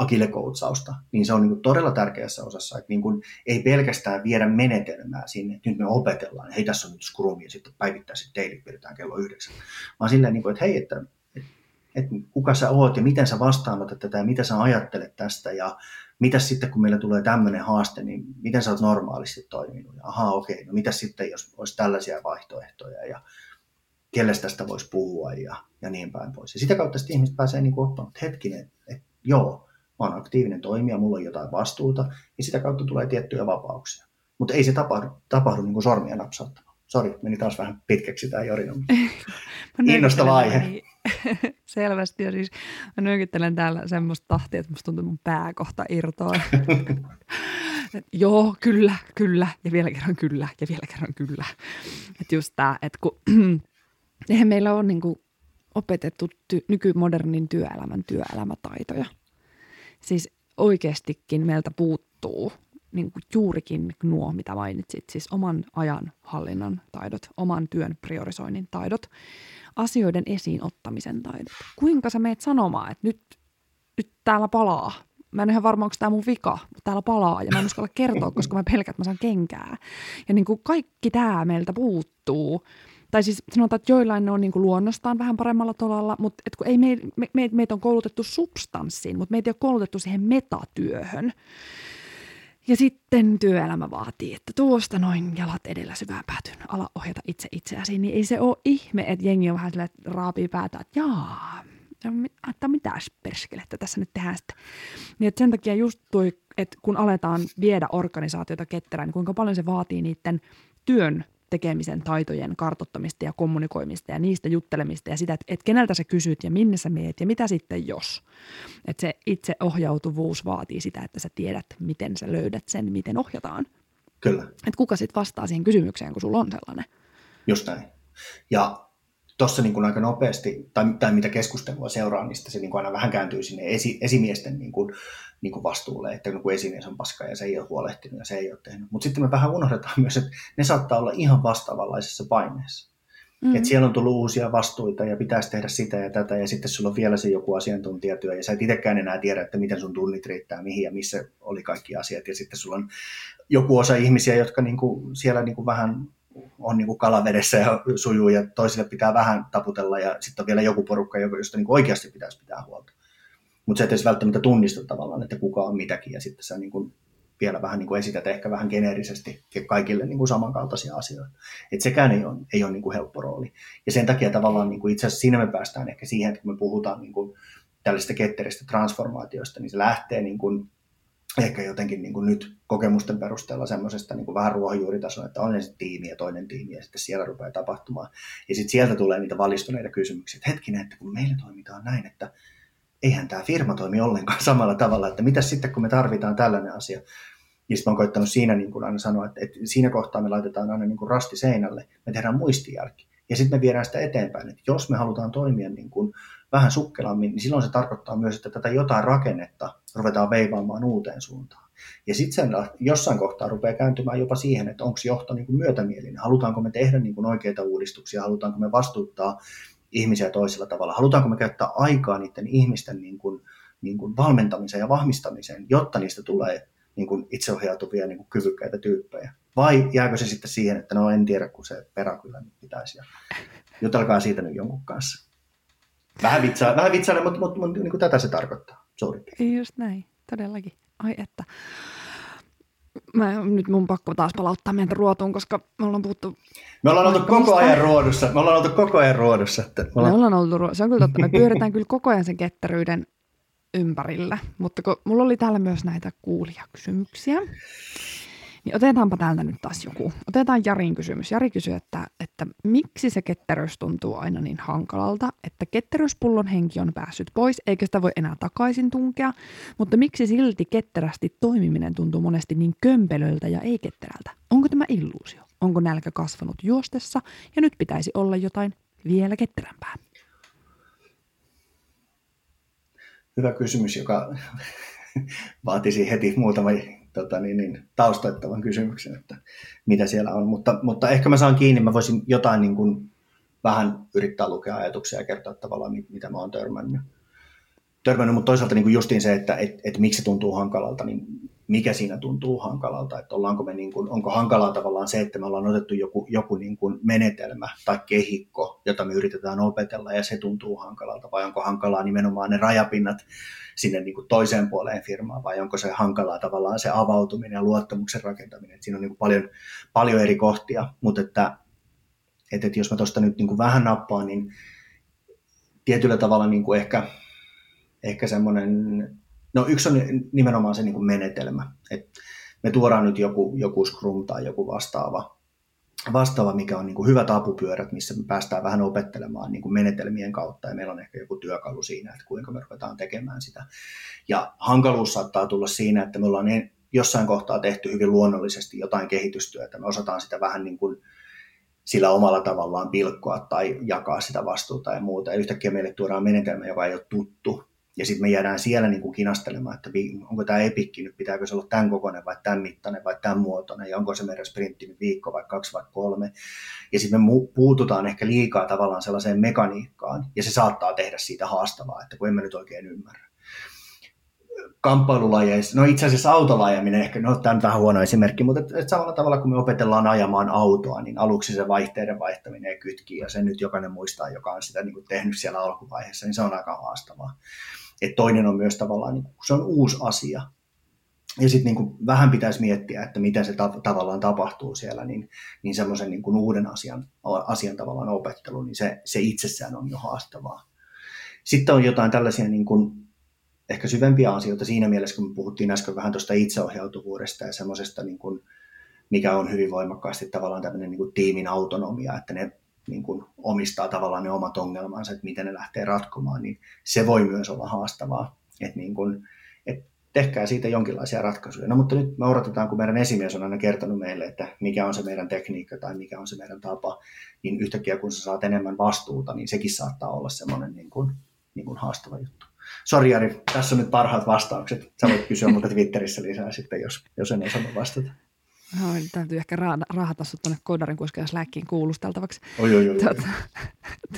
agile-koutsausta, niin se on niin kuin todella tärkeässä osassa, että niin kuin ei pelkästään viedä menetelmää sinne, että nyt me opetellaan, hei tässä on nyt Scrum ja sitten päivittäiset teilit pidetään kello yhdeksän, vaan silleen, niin kuin, että hei, että, että, että kuka sä oot ja miten sä vastaanotat tätä ja mitä sä ajattelet tästä ja mitä sitten kun meillä tulee tämmöinen haaste, niin miten sä oot normaalisti toiminut? Ja ahaa okei, no mitä sitten jos olisi tällaisia vaihtoehtoja ja kelle tästä voisi puhua ja, ja niin päin pois. Ja sitä kautta sitten ihmiset pääsee niin ottamaan, että hetkinen, että joo, mä oon aktiivinen toimija, mulla on jotain vastuuta, ja sitä kautta tulee tiettyjä vapauksia. Mutta ei se tapahdu, tapahdu niin kuin sormia napsauttamalla. Sori, meni taas vähän pitkäksi tämä Jorina. *laughs* Innostava aihe. Niin. *laughs* Selvästi, ja siis mä nyökyttelen täällä semmoista tahtia, että musta tuntuu, mun pää kohta irtoa. *laughs* Joo, kyllä, kyllä, ja vielä kerran kyllä, ja vielä kerran kyllä. Että just tämä, että kun eihän meillä ole niinku opetettu ty- nykymodernin työelämän työelämätaitoja. Siis oikeastikin meiltä puuttuu niin kuin juurikin nuo, mitä mainitsit, siis oman ajan hallinnan taidot, oman työn priorisoinnin taidot, asioiden esiin ottamisen taidot. Kuinka sä meet sanomaan, että nyt, nyt täällä palaa? Mä en ihan varma, onko tämä mun vika, mutta täällä palaa ja mä en uskalla kertoa, koska mä pelkään, että mä saan kenkää. Ja niin kuin kaikki tämä meiltä puuttuu tai siis sanotaan, että joillain ne on niin kuin luonnostaan vähän paremmalla tolalla, mutta et kun ei me, me, me, meitä on koulutettu substanssiin, mutta meitä ei ole koulutettu siihen metatyöhön. Ja sitten työelämä vaatii, että tuosta noin jalat edellä syvään päätyyn, ala ohjata itse itseäsi, niin ei se ole ihme, että jengi on vähän sillä, että raapii päätä, että jaa, että mitäs perskelettä tässä nyt tehdään sitten. Niin sen takia just toi, että kun aletaan viedä organisaatiota ketterään, niin kuinka paljon se vaatii niiden työn tekemisen taitojen kartottamista ja kommunikoimista ja niistä juttelemista ja sitä, että, että keneltä sä kysyt ja minne sä meet ja mitä sitten jos. Että se itseohjautuvuus vaatii sitä, että sä tiedät, miten sä löydät sen, miten ohjataan. Kyllä. Että kuka sitten vastaa siihen kysymykseen, kun sulla on sellainen. Just näin. Ja tuossa niin aika nopeasti, tai, tai mitä keskustelua seuraa, niin se niin kuin aina vähän kääntyy sinne esi, esimiesten niin kuin, niin kuin vastuulle, että kun esimies on paska ja se ei ole huolehtinut ja se ei ole tehnyt. Mutta sitten me vähän unohdetaan *laughs* myös, että ne saattaa olla ihan vastaavanlaisessa paineessa. Mm-hmm. Että siellä on tullut uusia vastuita ja pitäisi tehdä sitä ja tätä ja sitten sulla on vielä se joku asiantuntijatyö ja sä et itsekään enää tiedä, että miten sun tunnit riittää mihin ja missä oli kaikki asiat ja sitten sulla on joku osa ihmisiä, jotka niinku siellä niinku vähän on niin kuin kalavedessä ja sujuu ja toisille pitää vähän taputella ja sitten on vielä joku porukka, josta niin kuin oikeasti pitäisi pitää huolta. Mutta se et edes välttämättä tunnista tavallaan, että kuka on mitäkin ja sitten sä niin kuin vielä vähän niin kuin esität ehkä vähän geneerisesti kaikille niin kuin samankaltaisia asioita. Että sekään ei ole, ei ole niin kuin helppo rooli. Ja sen takia tavallaan niin kuin itse asiassa siinä me päästään ehkä siihen, että kun me puhutaan niin kuin ketteristä transformaatioista, niin se lähtee niin kuin ehkä jotenkin niin kuin nyt kokemusten perusteella semmoisesta niin kuin vähän ruohonjuuritasoa, että on ensin tiimi ja toinen tiimi ja sitten siellä rupeaa tapahtumaan. Ja sitten sieltä tulee niitä valistuneita kysymyksiä, että hetkinen, että kun meillä toimitaan näin, että eihän tämä firma toimi ollenkaan *laughs* samalla tavalla, että mitä sitten kun me tarvitaan tällainen asia. Ja sitten olen koittanut siinä niin kuin aina sanoa, että, että siinä kohtaa me laitetaan aina niin kuin rasti seinälle, me tehdään muistijälki. Ja sitten me viedään sitä eteenpäin, että jos me halutaan toimia niin kuin vähän sukkelammin, niin silloin se tarkoittaa myös, että tätä jotain rakennetta ruvetaan veivaamaan uuteen suuntaan. Ja sitten sen jossain kohtaa rupeaa kääntymään jopa siihen, että onko johto niin kuin myötämielinen, halutaanko me tehdä niin kuin oikeita uudistuksia, halutaanko me vastuuttaa ihmisiä toisella tavalla, halutaanko me käyttää aikaa niiden ihmisten niin kuin, niin kuin valmentamiseen ja vahvistamiseen, jotta niistä tulee niin kuin itseohjautuvia niin kuin kyvykkäitä tyyppejä. Vai jääkö se sitten siihen, että no en tiedä, kun se perä kyllä nyt pitäisi. Ja jutelkaa siitä nyt jonkun kanssa. Vähän vitsaa, vähän vitsaa mutta, mutta, mutta niin kuin tätä se tarkoittaa piirtein. Just näin, todellakin. Ai että. Mä, nyt mun pakko taas palauttaa meitä ruotuun, koska me ollaan puhuttu... Me ollaan oltu koko ajan ruodussa. Me ollaan oltu koko ajan ruodussa. Että me, ollaan... me ollaan oltu Se on kyllä totta. Me pyöritään kyllä koko ajan sen ketteryyden ympärillä. Mutta kun mulla oli täällä myös näitä kuulijakysymyksiä. Niin otetaanpa täältä nyt taas joku. Otetaan Jarin kysymys. Jari kysyy, että, että miksi se ketteryys tuntuu aina niin hankalalta, että ketteryyspullon henki on päässyt pois, eikä sitä voi enää takaisin tunkea, mutta miksi silti ketterästi toimiminen tuntuu monesti niin kömpelöltä ja ei ketterältä? Onko tämä illuusio? Onko nälkä kasvanut juostessa ja nyt pitäisi olla jotain vielä ketterämpää? Hyvä kysymys, joka *laughs* vaatisi heti muutama tota, niin, niin, taustoittavan kysymyksen, että mitä siellä on. Mutta, mutta ehkä mä saan kiinni, mä voisin jotain niin kuin, vähän yrittää lukea ajatuksia ja kertoa tavallaan, mitä mä oon törmännyt. törmännyt mutta toisaalta niin kuin justiin se, että et, et miksi se tuntuu hankalalta, niin mikä siinä tuntuu hankalalta, että ollaanko me niin kuin, onko hankalaa tavallaan se, että me ollaan otettu joku, joku niin kuin menetelmä tai kehikko, jota me yritetään opetella ja se tuntuu hankalalta, vai onko hankalaa nimenomaan ne rajapinnat sinne niin kuin toiseen puoleen firmaa, vai onko se hankalaa tavallaan se avautuminen ja luottamuksen rakentaminen, että siinä on niin kuin paljon, paljon eri kohtia, mutta että, että, että jos mä tuosta nyt niin kuin vähän nappaan, niin tietyllä tavalla niin kuin ehkä, ehkä semmoinen No yksi on nimenomaan se niin kuin menetelmä, että me tuodaan nyt joku, joku Scrum tai joku vastaava, vastaava mikä on niin kuin hyvät apupyörät, missä me päästään vähän opettelemaan niin kuin menetelmien kautta ja meillä on ehkä joku työkalu siinä, että kuinka me ruvetaan tekemään sitä. Ja hankaluus saattaa tulla siinä, että me ollaan jossain kohtaa tehty hyvin luonnollisesti jotain kehitystyötä, me osataan sitä vähän niin kuin sillä omalla tavallaan pilkkoa tai jakaa sitä vastuuta ja muuta. Ja yhtäkkiä meille tuodaan menetelmä, joka ei ole tuttu. Ja sitten me jäädään siellä niin kuin kinastelemaan, että onko tämä epikki nyt, pitääkö se olla tämän kokoinen vai tämän mittainen vai tämän muotoinen, ja onko se meidän sprintti nyt viikko vai kaksi vai kolme. Ja sitten me puututaan ehkä liikaa tavallaan sellaiseen mekaniikkaan, ja se saattaa tehdä siitä haastavaa, että kun emme nyt oikein ymmärrä kamppailulajeissa, no itse asiassa autolajaminen ehkä, no tämä on vähän huono esimerkki, mutta et, et samalla tavalla kun me opetellaan ajamaan autoa, niin aluksi se vaihteiden vaihtaminen ja kytki, ja se nyt jokainen muistaa, joka on sitä niin kuin tehnyt siellä alkuvaiheessa, niin se on aika haastavaa. Et toinen on myös tavallaan, niin se on uusi asia, ja sitten niin vähän pitäisi miettiä, että miten se ta- tavallaan tapahtuu siellä, niin, niin semmoisen niin uuden asian, asian tavallaan opettelu, niin se, se itsessään on jo haastavaa. Sitten on jotain tällaisia niin kuin ehkä syvempiä asioita siinä mielessä, kun puhuttiin äsken vähän tuosta itseohjautuvuudesta ja semmoisesta, niin kuin, mikä on hyvin voimakkaasti tavallaan tämmöinen niin kuin tiimin autonomia, että ne niin kuin omistaa tavallaan ne omat ongelmansa, että miten ne lähtee ratkomaan, niin se voi myös olla haastavaa. Että niin kuin, että tehkää siitä jonkinlaisia ratkaisuja. No mutta nyt me odotetaan, kun meidän esimies on aina kertonut meille, että mikä on se meidän tekniikka tai mikä on se meidän tapa, niin yhtäkkiä kun sä saat enemmän vastuuta, niin sekin saattaa olla semmoinen niin kuin, niin kuin haastava juttu. Sori Jari, tässä on nyt parhaat vastaukset. Sä voit kysyä mutta Twitterissä lisää sitten, jos, jos en osaa vastata. No, täytyy ehkä raahata sut tuonne koodarin kuskeen Slackiin kuulusteltavaksi. Oi, oi, oi. Tota,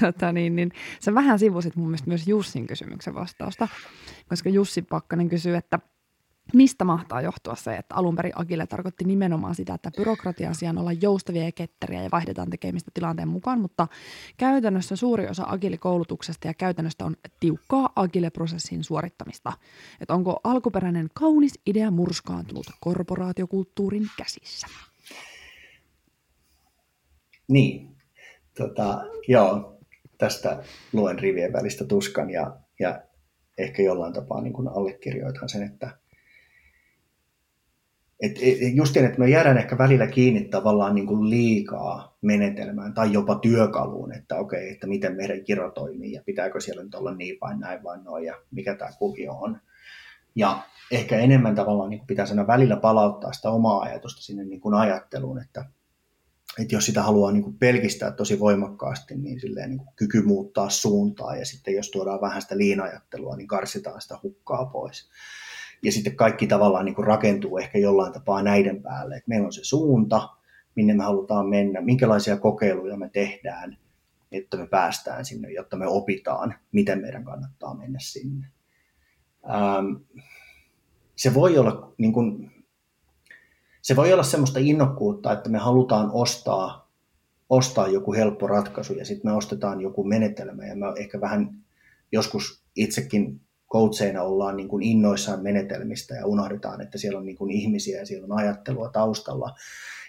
tota, niin, niin, sä vähän sivusit mun mielestä myös Jussin kysymyksen vastausta, koska Jussi Pakkanen kysyy, että – Mistä mahtaa johtua se, että alun perin Agile tarkoitti nimenomaan sitä, että byrokratian sijaan olla joustavia ja ketteriä ja vaihdetaan tekemistä tilanteen mukaan, mutta käytännössä suuri osa Agile-koulutuksesta ja käytännöstä on tiukkaa Agile-prosessin suorittamista. Että onko alkuperäinen kaunis idea murskaantunut korporaatiokulttuurin käsissä? Niin, tota, joo, tästä luen rivien välistä tuskan ja, ja ehkä jollain tapaa niin kuin allekirjoitan sen, että et, et, justiin, että me jäädään ehkä välillä kiinni tavallaan niin kuin liikaa menetelmään tai jopa työkaluun, että okei, että miten meidän kiro toimii ja pitääkö siellä nyt olla niin vai näin vai noin ja mikä tämä kuvio on. Ja ehkä enemmän tavallaan niin pitää aina välillä palauttaa sitä omaa ajatusta sinne niin kuin ajatteluun, että, että jos sitä haluaa niin kuin pelkistää tosi voimakkaasti, niin, silleen niin kuin kyky muuttaa suuntaa ja sitten jos tuodaan vähän sitä liinajattelua, niin karsitaan sitä hukkaa pois ja sitten kaikki tavallaan niin kuin rakentuu ehkä jollain tapaa näiden päälle. että meillä on se suunta, minne me halutaan mennä, minkälaisia kokeiluja me tehdään, että me päästään sinne, jotta me opitaan, miten meidän kannattaa mennä sinne. Ähm, se voi olla niin kuin, se voi olla semmoista innokkuutta, että me halutaan ostaa, ostaa joku helppo ratkaisu ja sitten me ostetaan joku menetelmä ja me ehkä vähän joskus itsekin coacheina ollaan niin kuin innoissaan menetelmistä ja unohdetaan, että siellä on niin kuin ihmisiä ja siellä on ajattelua taustalla.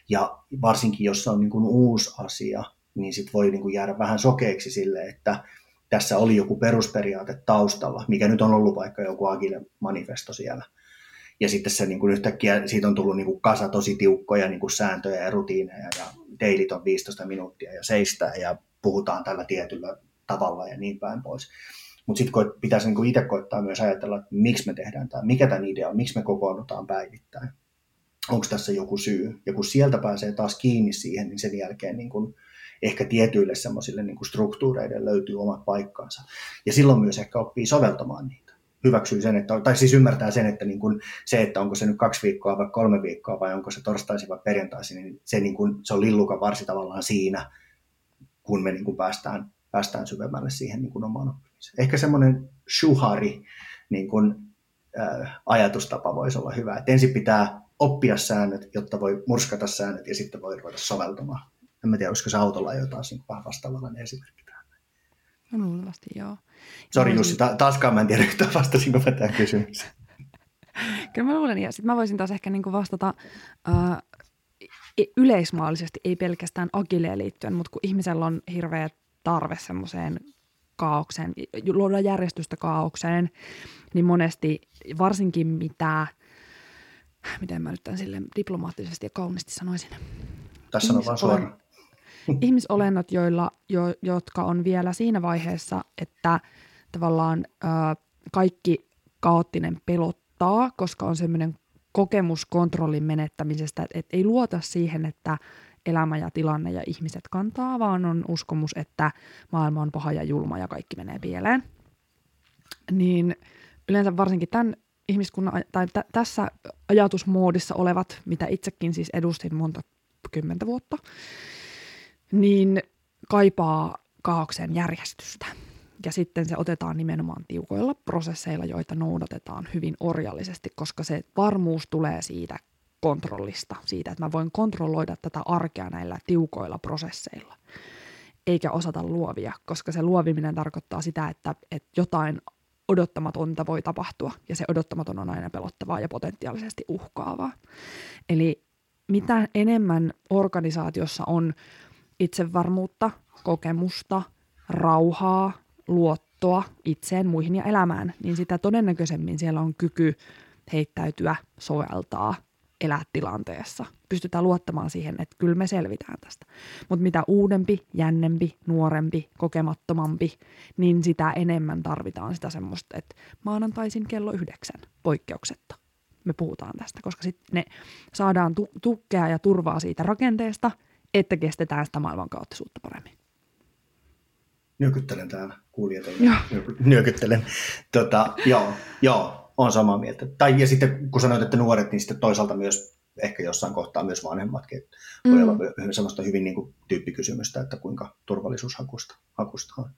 Ja varsinkin, jos se on niin kuin uusi asia, niin sit voi niin kuin jäädä vähän sokeeksi sille, että tässä oli joku perusperiaate taustalla, mikä nyt on ollut vaikka joku agile manifesto siellä. Ja sitten se niin kuin yhtäkkiä, siitä on tullut niin kuin kasa tosi tiukkoja niin kuin sääntöjä ja rutiineja ja teilit on 15 minuuttia ja seistää ja puhutaan tällä tietyllä tavalla ja niin päin pois. Mutta sitten pitäisi niinku itse koittaa myös ajatella, että miksi me tehdään tämä, mikä tämän idea on, miksi me kokoonnutaan päivittäin. Onko tässä joku syy? Ja kun sieltä pääsee taas kiinni siihen, niin sen jälkeen niin kun ehkä tietyille semmoisille niin struktuureille löytyy omat paikkansa. Ja silloin myös ehkä oppii soveltamaan niitä. Hyväksyy sen, että, tai siis ymmärtää sen, että niin kun se, että onko se nyt kaksi viikkoa vai kolme viikkoa vai onko se torstaisin vai perjantaisin, niin se, niin kun, se on lillukan varsi tavallaan siinä, kun me niin kun päästään, päästään syvemmälle siihen niin kun omaan oppimiseen ehkä semmoinen shuhari niin kuin, ää, ajatustapa voisi olla hyvä. Et ensin pitää oppia säännöt, jotta voi murskata säännöt ja sitten voi ruveta soveltamaan. En mä tiedä, olisiko se autolla jotain niin vähän vastaavallainen esimerkki tähän. No luultavasti joo. Sori Jussi, ta- taaskaan mä en tiedä yhtään vastasinko mä tähän kysymykseen. *laughs* Kyllä mä luulen, ja sitten mä voisin taas ehkä niin kuin vastata äh, yleismaallisesti, ei pelkästään agileen liittyen, mutta kun ihmisellä on hirveä tarve semmoiseen kaaukseen, luoda järjestystä kaaukseen, niin monesti varsinkin mitä, miten mä nyt tämän sille diplomaattisesti ja kauniisti sanoisin. Tässä on vaan suoraan. Ihmisolennot, joilla, jo, jotka on vielä siinä vaiheessa, että tavallaan ö, kaikki kaoottinen pelottaa, koska on semmoinen kokemus kontrollin menettämisestä, että ei luota siihen, että elämä ja tilanne ja ihmiset kantaa, vaan on uskomus, että maailma on paha ja julma ja kaikki menee pieleen. Niin yleensä varsinkin tämän ihmiskunnan, tai t- tässä ajatusmoodissa olevat, mitä itsekin siis edustin monta kymmentä vuotta, niin kaipaa kaauksen järjestystä. Ja sitten se otetaan nimenomaan tiukoilla prosesseilla, joita noudatetaan hyvin orjallisesti, koska se varmuus tulee siitä kontrollista, siitä, että mä voin kontrolloida tätä arkea näillä tiukoilla prosesseilla, eikä osata luovia, koska se luoviminen tarkoittaa sitä, että, että jotain odottamatonta voi tapahtua, ja se odottamaton on aina pelottavaa ja potentiaalisesti uhkaavaa. Eli mitä enemmän organisaatiossa on itsevarmuutta, kokemusta, rauhaa, luottoa itseen, muihin ja elämään, niin sitä todennäköisemmin siellä on kyky heittäytyä, soveltaa, elää tilanteessa. Pystytään luottamaan siihen, että kyllä me selvitään tästä. Mutta mitä uudempi, jännempi, nuorempi, kokemattomampi, niin sitä enemmän tarvitaan sitä semmoista, että maanantaisin kello yhdeksän poikkeuksetta. Me puhutaan tästä, koska sitten ne saadaan tu- tukea ja turvaa siitä rakenteesta, että kestetään sitä maailman kaoottisuutta paremmin. Nyökyttelen täällä kuulijat. Nyökyttelen. Tota, joo, joo, on samaa mieltä. Tai ja sitten kun sanoit, että nuoret, niin sitten toisaalta myös ehkä jossain kohtaa myös vanhemmatkin. Että voi mm. olla semmoista hyvin niin kuin, tyyppikysymystä, että kuinka turvallisuushakusta hakusta on.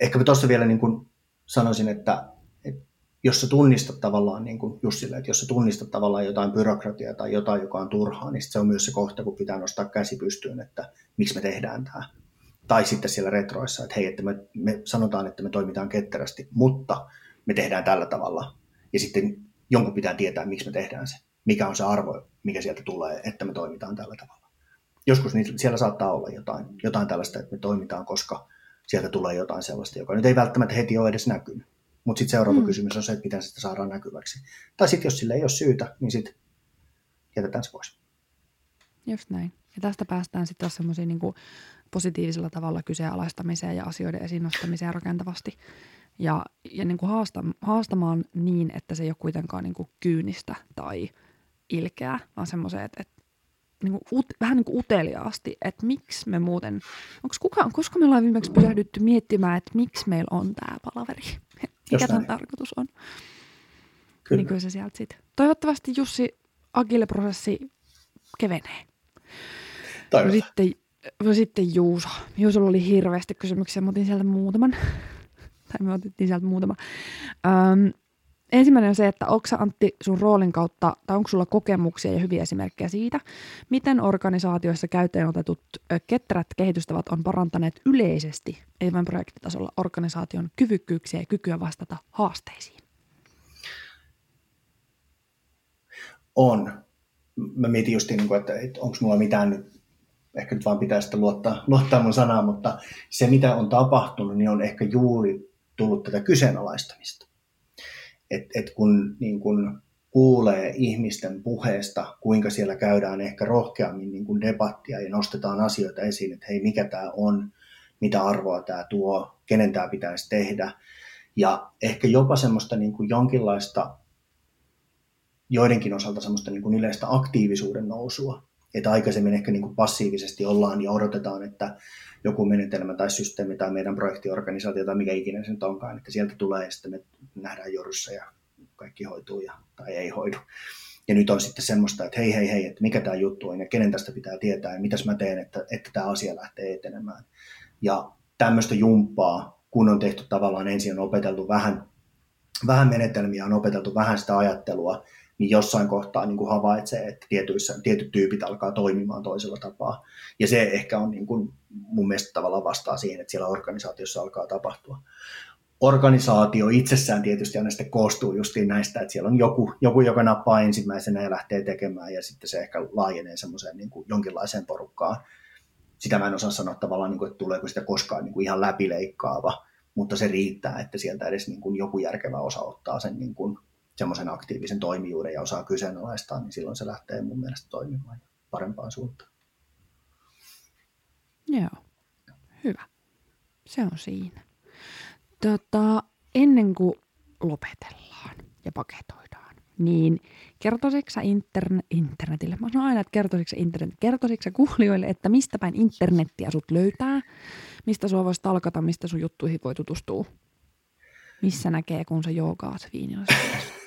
Ehkä tuossa vielä niin kuin sanoisin, että, että jos sä tunnistat tavallaan, niin kuin Jussille, että jos sä tunnistat tavallaan jotain byrokratiaa tai jotain, joka on turhaa, niin se on myös se kohta, kun pitää nostaa käsi pystyyn, että miksi me tehdään tämä. Tai sitten siellä retroissa, että hei, että me, me sanotaan, että me toimitaan ketterästi, mutta me tehdään tällä tavalla. Ja sitten jonkun pitää tietää, miksi me tehdään se. Mikä on se arvo, mikä sieltä tulee, että me toimitaan tällä tavalla. Joskus niin siellä saattaa olla jotain, jotain tällaista, että me toimitaan, koska sieltä tulee jotain sellaista, joka nyt ei välttämättä heti ole edes näkynyt. Mutta sitten seuraava mm. kysymys on se, että miten sitä saadaan näkyväksi. Tai sitten jos sille ei ole syytä, niin sitten jätetään se pois. Just näin. Ja tästä päästään sitten taas semmoisiin niin positiivisella tavalla kyseenalaistamiseen ja asioiden esiin nostamiseen rakentavasti. Ja, ja niin kuin haasta, haastamaan niin, että se ei ole kuitenkaan niin kuin kyynistä tai ilkeää, vaan semmoiseen, että, että niin kuin ut, vähän niin kuin uteliaasti, että miksi me muuten, onko kukaan, koska me ollaan viimeksi pysähdytty miettimään, että miksi meillä on tämä palaveri, *laughs* mikä tämän tarkoitus on. Kyllä. Niin kyllä se sieltä sitten. Toivottavasti Jussi Agile-prosessi kevenee. No sitten, no sitten Juuso. Juusolla oli hirveästi kysymyksiä, mä otin sieltä muutaman. Tai *laughs* me otettiin sieltä muutama. Öm, ensimmäinen on se, että onko Antti sun roolin kautta, tai onko sulla kokemuksia ja hyviä esimerkkejä siitä, miten organisaatioissa käyttöön otetut ketterät kehitystavat on parantaneet yleisesti, ei vain projektitasolla, organisaation kyvykkyyksiä ja kykyä vastata haasteisiin? On. Mä mietin just, niin kuin, että, että onko mulla mitään nyt ehkä nyt vaan pitää sitten luottaa, luottaa mun sanaan, mutta se mitä on tapahtunut, niin on ehkä juuri tullut tätä kyseenalaistamista. Et, et kun, niin kun kuulee ihmisten puheesta, kuinka siellä käydään ehkä rohkeammin niin kuin debattia ja nostetaan asioita esiin, että hei, mikä tämä on, mitä arvoa tämä tuo, kenen tämä pitäisi tehdä. Ja ehkä jopa semmoista niin kuin jonkinlaista, joidenkin osalta semmoista niin kuin yleistä aktiivisuuden nousua. Että aikaisemmin ehkä niin kuin passiivisesti ollaan ja odotetaan, että joku menetelmä tai systeemi tai meidän projektiorganisaatio tai mikä ikinä se nyt onkaan, että sieltä tulee ja sitten me nähdään jorussa ja kaikki hoituu ja, tai ei hoidu. Ja nyt on sitten semmoista, että hei, hei, hei, että mikä tämä juttu on ja kenen tästä pitää tietää ja mitäs mä teen, että, että tämä asia lähtee etenemään. Ja tämmöistä jumppaa, kun on tehty tavallaan ensin on opeteltu vähän, vähän menetelmiä, on opeteltu vähän sitä ajattelua, niin jossain kohtaa niin kuin havaitsee, että tietyissä, tietyt tyypit alkaa toimimaan toisella tapaa. Ja se ehkä on niin kuin, mun mielestä tavallaan vastaa siihen, että siellä organisaatiossa alkaa tapahtua. Organisaatio itsessään tietysti aina sitten koostuu justiin näistä, että siellä on joku, joku, joka nappaa ensimmäisenä ja lähtee tekemään, ja sitten se ehkä laajenee semmoiseen niin kuin jonkinlaiseen porukkaan. Sitä mä en osaa sanoa tavallaan, niin kuin, että tuleeko sitä koskaan niin kuin ihan läpileikkaava, mutta se riittää, että sieltä edes niin kuin joku järkevä osa ottaa sen niin kuin semmoisen aktiivisen toimijuuden ja osaa kyseenalaistaa, niin silloin se lähtee mun mielestä toimimaan parempaan suuntaan. Joo, hyvä. Se on siinä. Tota, ennen kuin lopetellaan ja paketoidaan, niin kertoisitko sä interne- internetille, mä sanon aina, että kertoisitko internet, kertoisitko kuulijoille, että mistä päin internettiä sut löytää, mistä sua voisi talkata, mistä sun juttuihin voi tutustua? Missä näkee, kun sä joogaat viinilassa?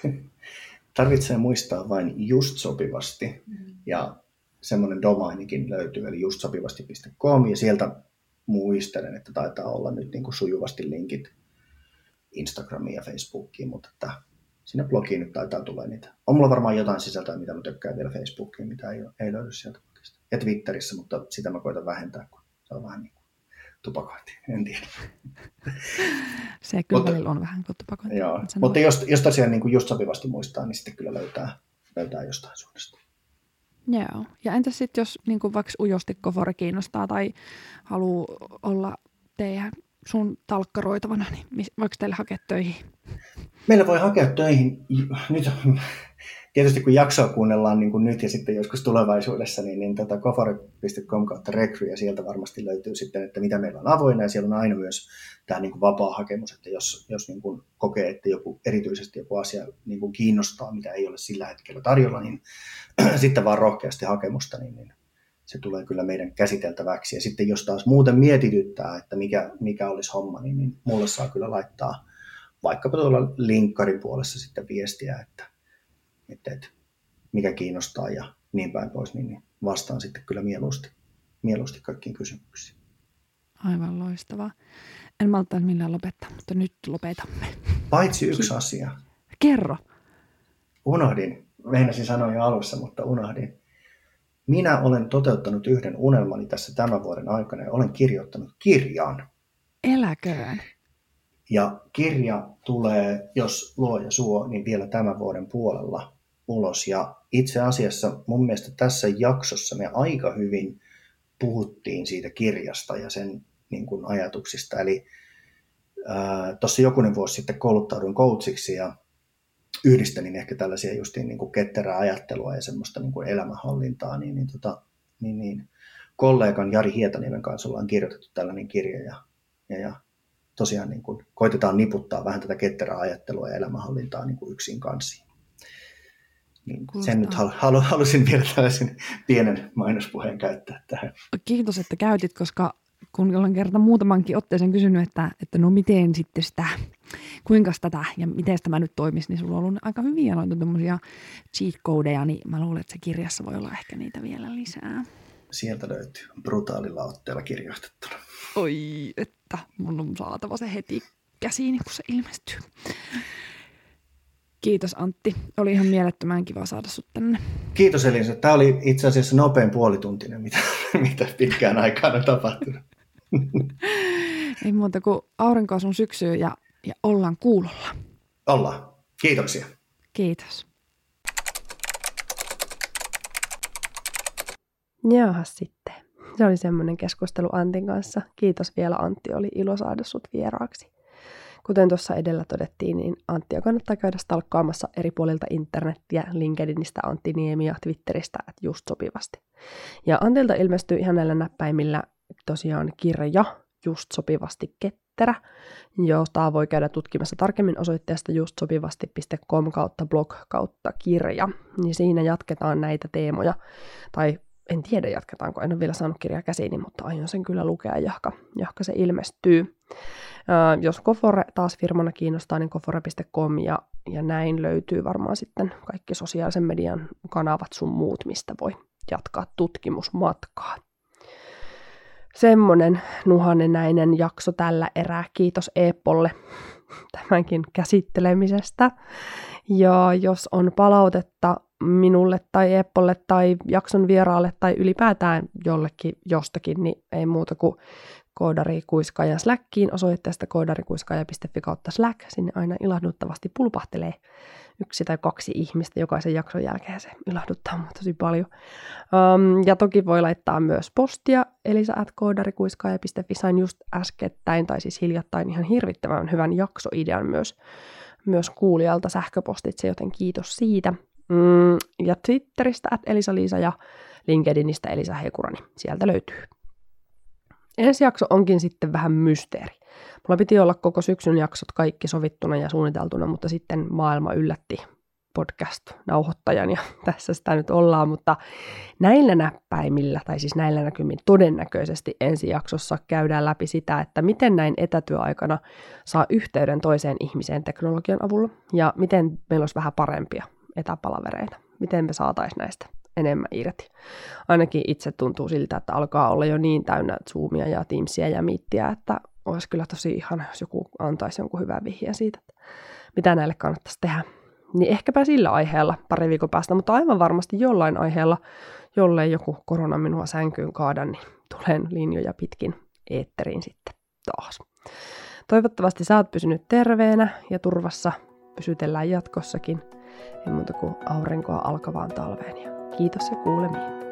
*laughs* Tarvitsee muistaa vain just sopivasti ja semmoinen domainikin löytyy, eli justsopivasti.com ja sieltä muistelen, että taitaa olla nyt niin kuin sujuvasti linkit Instagramiin ja Facebookiin, mutta että sinne blogiin nyt taitaa tulla niitä. On mulla varmaan jotain sisältöä, mitä mä tykkään vielä Facebookiin, mitä ei, ei löydy sieltä blogista. Ja Twitterissä, mutta sitä mä koitan vähentää, kun se on vähän niin tupakointi, en tiedä. *laughs* Se kyllä mutta, on vähän kuin tupakointi. Joo, mutta jos, jos tosiaan niin kuin just sopivasti muistaa, niin sitten kyllä löytää, löytää jostain suunnasta. Joo. Ja entäs sitten, jos niin kuin vaikka ujosti kofori kiinnostaa tai haluaa olla teidän sun talkkaroitavana, niin voiko teille hakea töihin? Meillä voi hakea töihin. Nyt, tietysti kun jaksoa kuunnellaan niin kuin nyt ja sitten joskus tulevaisuudessa, niin, niin tota kofari.com kautta rekry ja sieltä varmasti löytyy sitten, että mitä meillä on avoinna ja siellä on aina myös tämä niin kuin vapaa hakemus, että jos, jos niin kuin kokee, että joku, erityisesti joku asia niin kuin kiinnostaa, mitä ei ole sillä hetkellä tarjolla, niin *clears throat* sitten vaan rohkeasti hakemusta, niin, niin se tulee kyllä meidän käsiteltäväksi. Ja sitten jos taas muuten mietityttää, että mikä, mikä olisi homma, niin, niin mulle saa kyllä laittaa vaikkapa tuolla linkkarin puolessa sitten viestiä, että, että, että mikä kiinnostaa ja niin päin pois, niin, niin vastaan sitten kyllä mieluusti, mieluusti kaikkiin kysymyksiin. Aivan loistavaa. En malta millään lopettaa, mutta nyt lopetamme. Paitsi yksi asia. Kerro. Unohdin. Meinasin sanoa jo alussa, mutta unohdin. Minä olen toteuttanut yhden unelmani tässä tämän vuoden aikana ja olen kirjoittanut kirjan. Eläköön. Ja kirja tulee, jos luoja suo, niin vielä tämän vuoden puolella ulos. Ja itse asiassa mun mielestä tässä jaksossa me aika hyvin puhuttiin siitä kirjasta ja sen niin kuin ajatuksista. Eli tuossa jokunen vuosi sitten kouluttauduin coachiksi ja yhdistelin ehkä tällaisia justiin niin kuin ketterää ajattelua ja semmoista niin kuin elämänhallintaa, niin, niin, tota, niin, niin kollegan Jari Hietaniemen kanssa ollaan kirjoitettu tällainen kirja ja, ja, ja tosiaan niin kuin koitetaan niputtaa vähän tätä ketterää ajattelua ja elämänhallintaa niin kuin yksin kanssa. Niin sen nyt halu, halusin vielä tällaisen pienen mainospuheen käyttää tähän. Kiitos, että käytit, koska kun olen kerta muutamankin otteeseen kysynyt, että, että no miten sitten sitä, kuinka tätä ja miten tämä nyt toimisi, niin sulla on ollut aika hyviä noita tuommoisia cheat codeja, niin mä luulen, että se kirjassa voi olla ehkä niitä vielä lisää. Sieltä löytyy brutaalilla otteella kirjoitettuna. Oi, että mun on saatava se heti käsiin, kun se ilmestyy. Kiitos Antti. Oli ihan mielettömän kiva saada sut tänne. Kiitos Elisa. Tämä oli itse asiassa nopein puolituntinen, mitä, *laughs* mitä pitkään aikaan on tapahtunut. *laughs* Ei muuta kuin aurinkoa sun syksyyn ja, ja ollaan kuulolla. Ollaan. Kiitoksia. Kiitos. Jaha sitten. Se oli semmoinen keskustelu Antin kanssa. Kiitos vielä Antti, oli ilo saada sut vieraaksi. Kuten tuossa edellä todettiin, niin Anttia kannattaa käydä stalkkaamassa eri puolilta internettiä, LinkedInistä, Antti Niemi ja Twitteristä, että just sopivasti. Ja Antilta ilmestyy ihan näillä näppäimillä tosiaan kirja, just sopivasti ketterä, jota voi käydä tutkimassa tarkemmin osoitteesta justsopivasti.com kautta blog kautta kirja. Niin siinä jatketaan näitä teemoja, tai en tiedä jatketaanko, en ole vielä saanut kirjaa käsiini, mutta aion sen kyllä lukea, jahka, jahka se ilmestyy. Jos Kofore taas firmana kiinnostaa, niin kofore.com ja, ja näin löytyy varmaan sitten kaikki sosiaalisen median kanavat sun muut, mistä voi jatkaa tutkimusmatkaa. Semmonen nuhanenäinen jakso tällä erää. Kiitos Eepolle tämänkin käsittelemisestä. Ja jos on palautetta minulle tai Eppolle tai jakson vieraalle tai ylipäätään jollekin jostakin, niin ei muuta kuin koodarikuiskaajan Slackiin osoitteesta koodarikuiskaaja.fi kautta Slack. Sinne aina ilahduttavasti pulpahtelee yksi tai kaksi ihmistä jokaisen jakson jälkeen. Se ilahduttaa mua tosi paljon. Um, ja toki voi laittaa myös postia elisa.koodarikuiskaaja.fi. Sain just äskettäin tai siis hiljattain ihan hirvittävän hyvän jaksoidean myös, myös kuulijalta sähköpostitse, joten kiitos siitä. Mm, ja Twitteristä at Elisa-Liisa ja LinkedInistä Elisa Heikurani. Sieltä löytyy. Ensi jakso onkin sitten vähän mysteeri. Mulla piti olla koko syksyn jaksot kaikki sovittuna ja suunniteltuna, mutta sitten maailma yllätti podcast-nauhoittajan ja *laughs* tässä sitä nyt ollaan, mutta näillä näppäimillä, tai siis näillä näkymin todennäköisesti ensi jaksossa käydään läpi sitä, että miten näin etätyöaikana saa yhteyden toiseen ihmiseen teknologian avulla ja miten meillä olisi vähän parempia etäpalavereita, miten me saataisiin näistä enemmän irti. Ainakin itse tuntuu siltä, että alkaa olla jo niin täynnä Zoomia ja Teamsia ja Meetia, että olisi kyllä tosi ihana, jos joku antaisi jonkun hyvän vihjeen siitä, että mitä näille kannattaisi tehdä. Niin ehkäpä sillä aiheella pari viikon päästä, mutta aivan varmasti jollain aiheella, jollei joku korona minua sänkyyn kaada, niin tulen linjoja pitkin eetteriin sitten taas. Toivottavasti sä oot pysynyt terveenä ja turvassa. Pysytellään jatkossakin. Ei muuta kuin aurinkoa alkavaan talveen. Ja kiitos ja kuulemiin.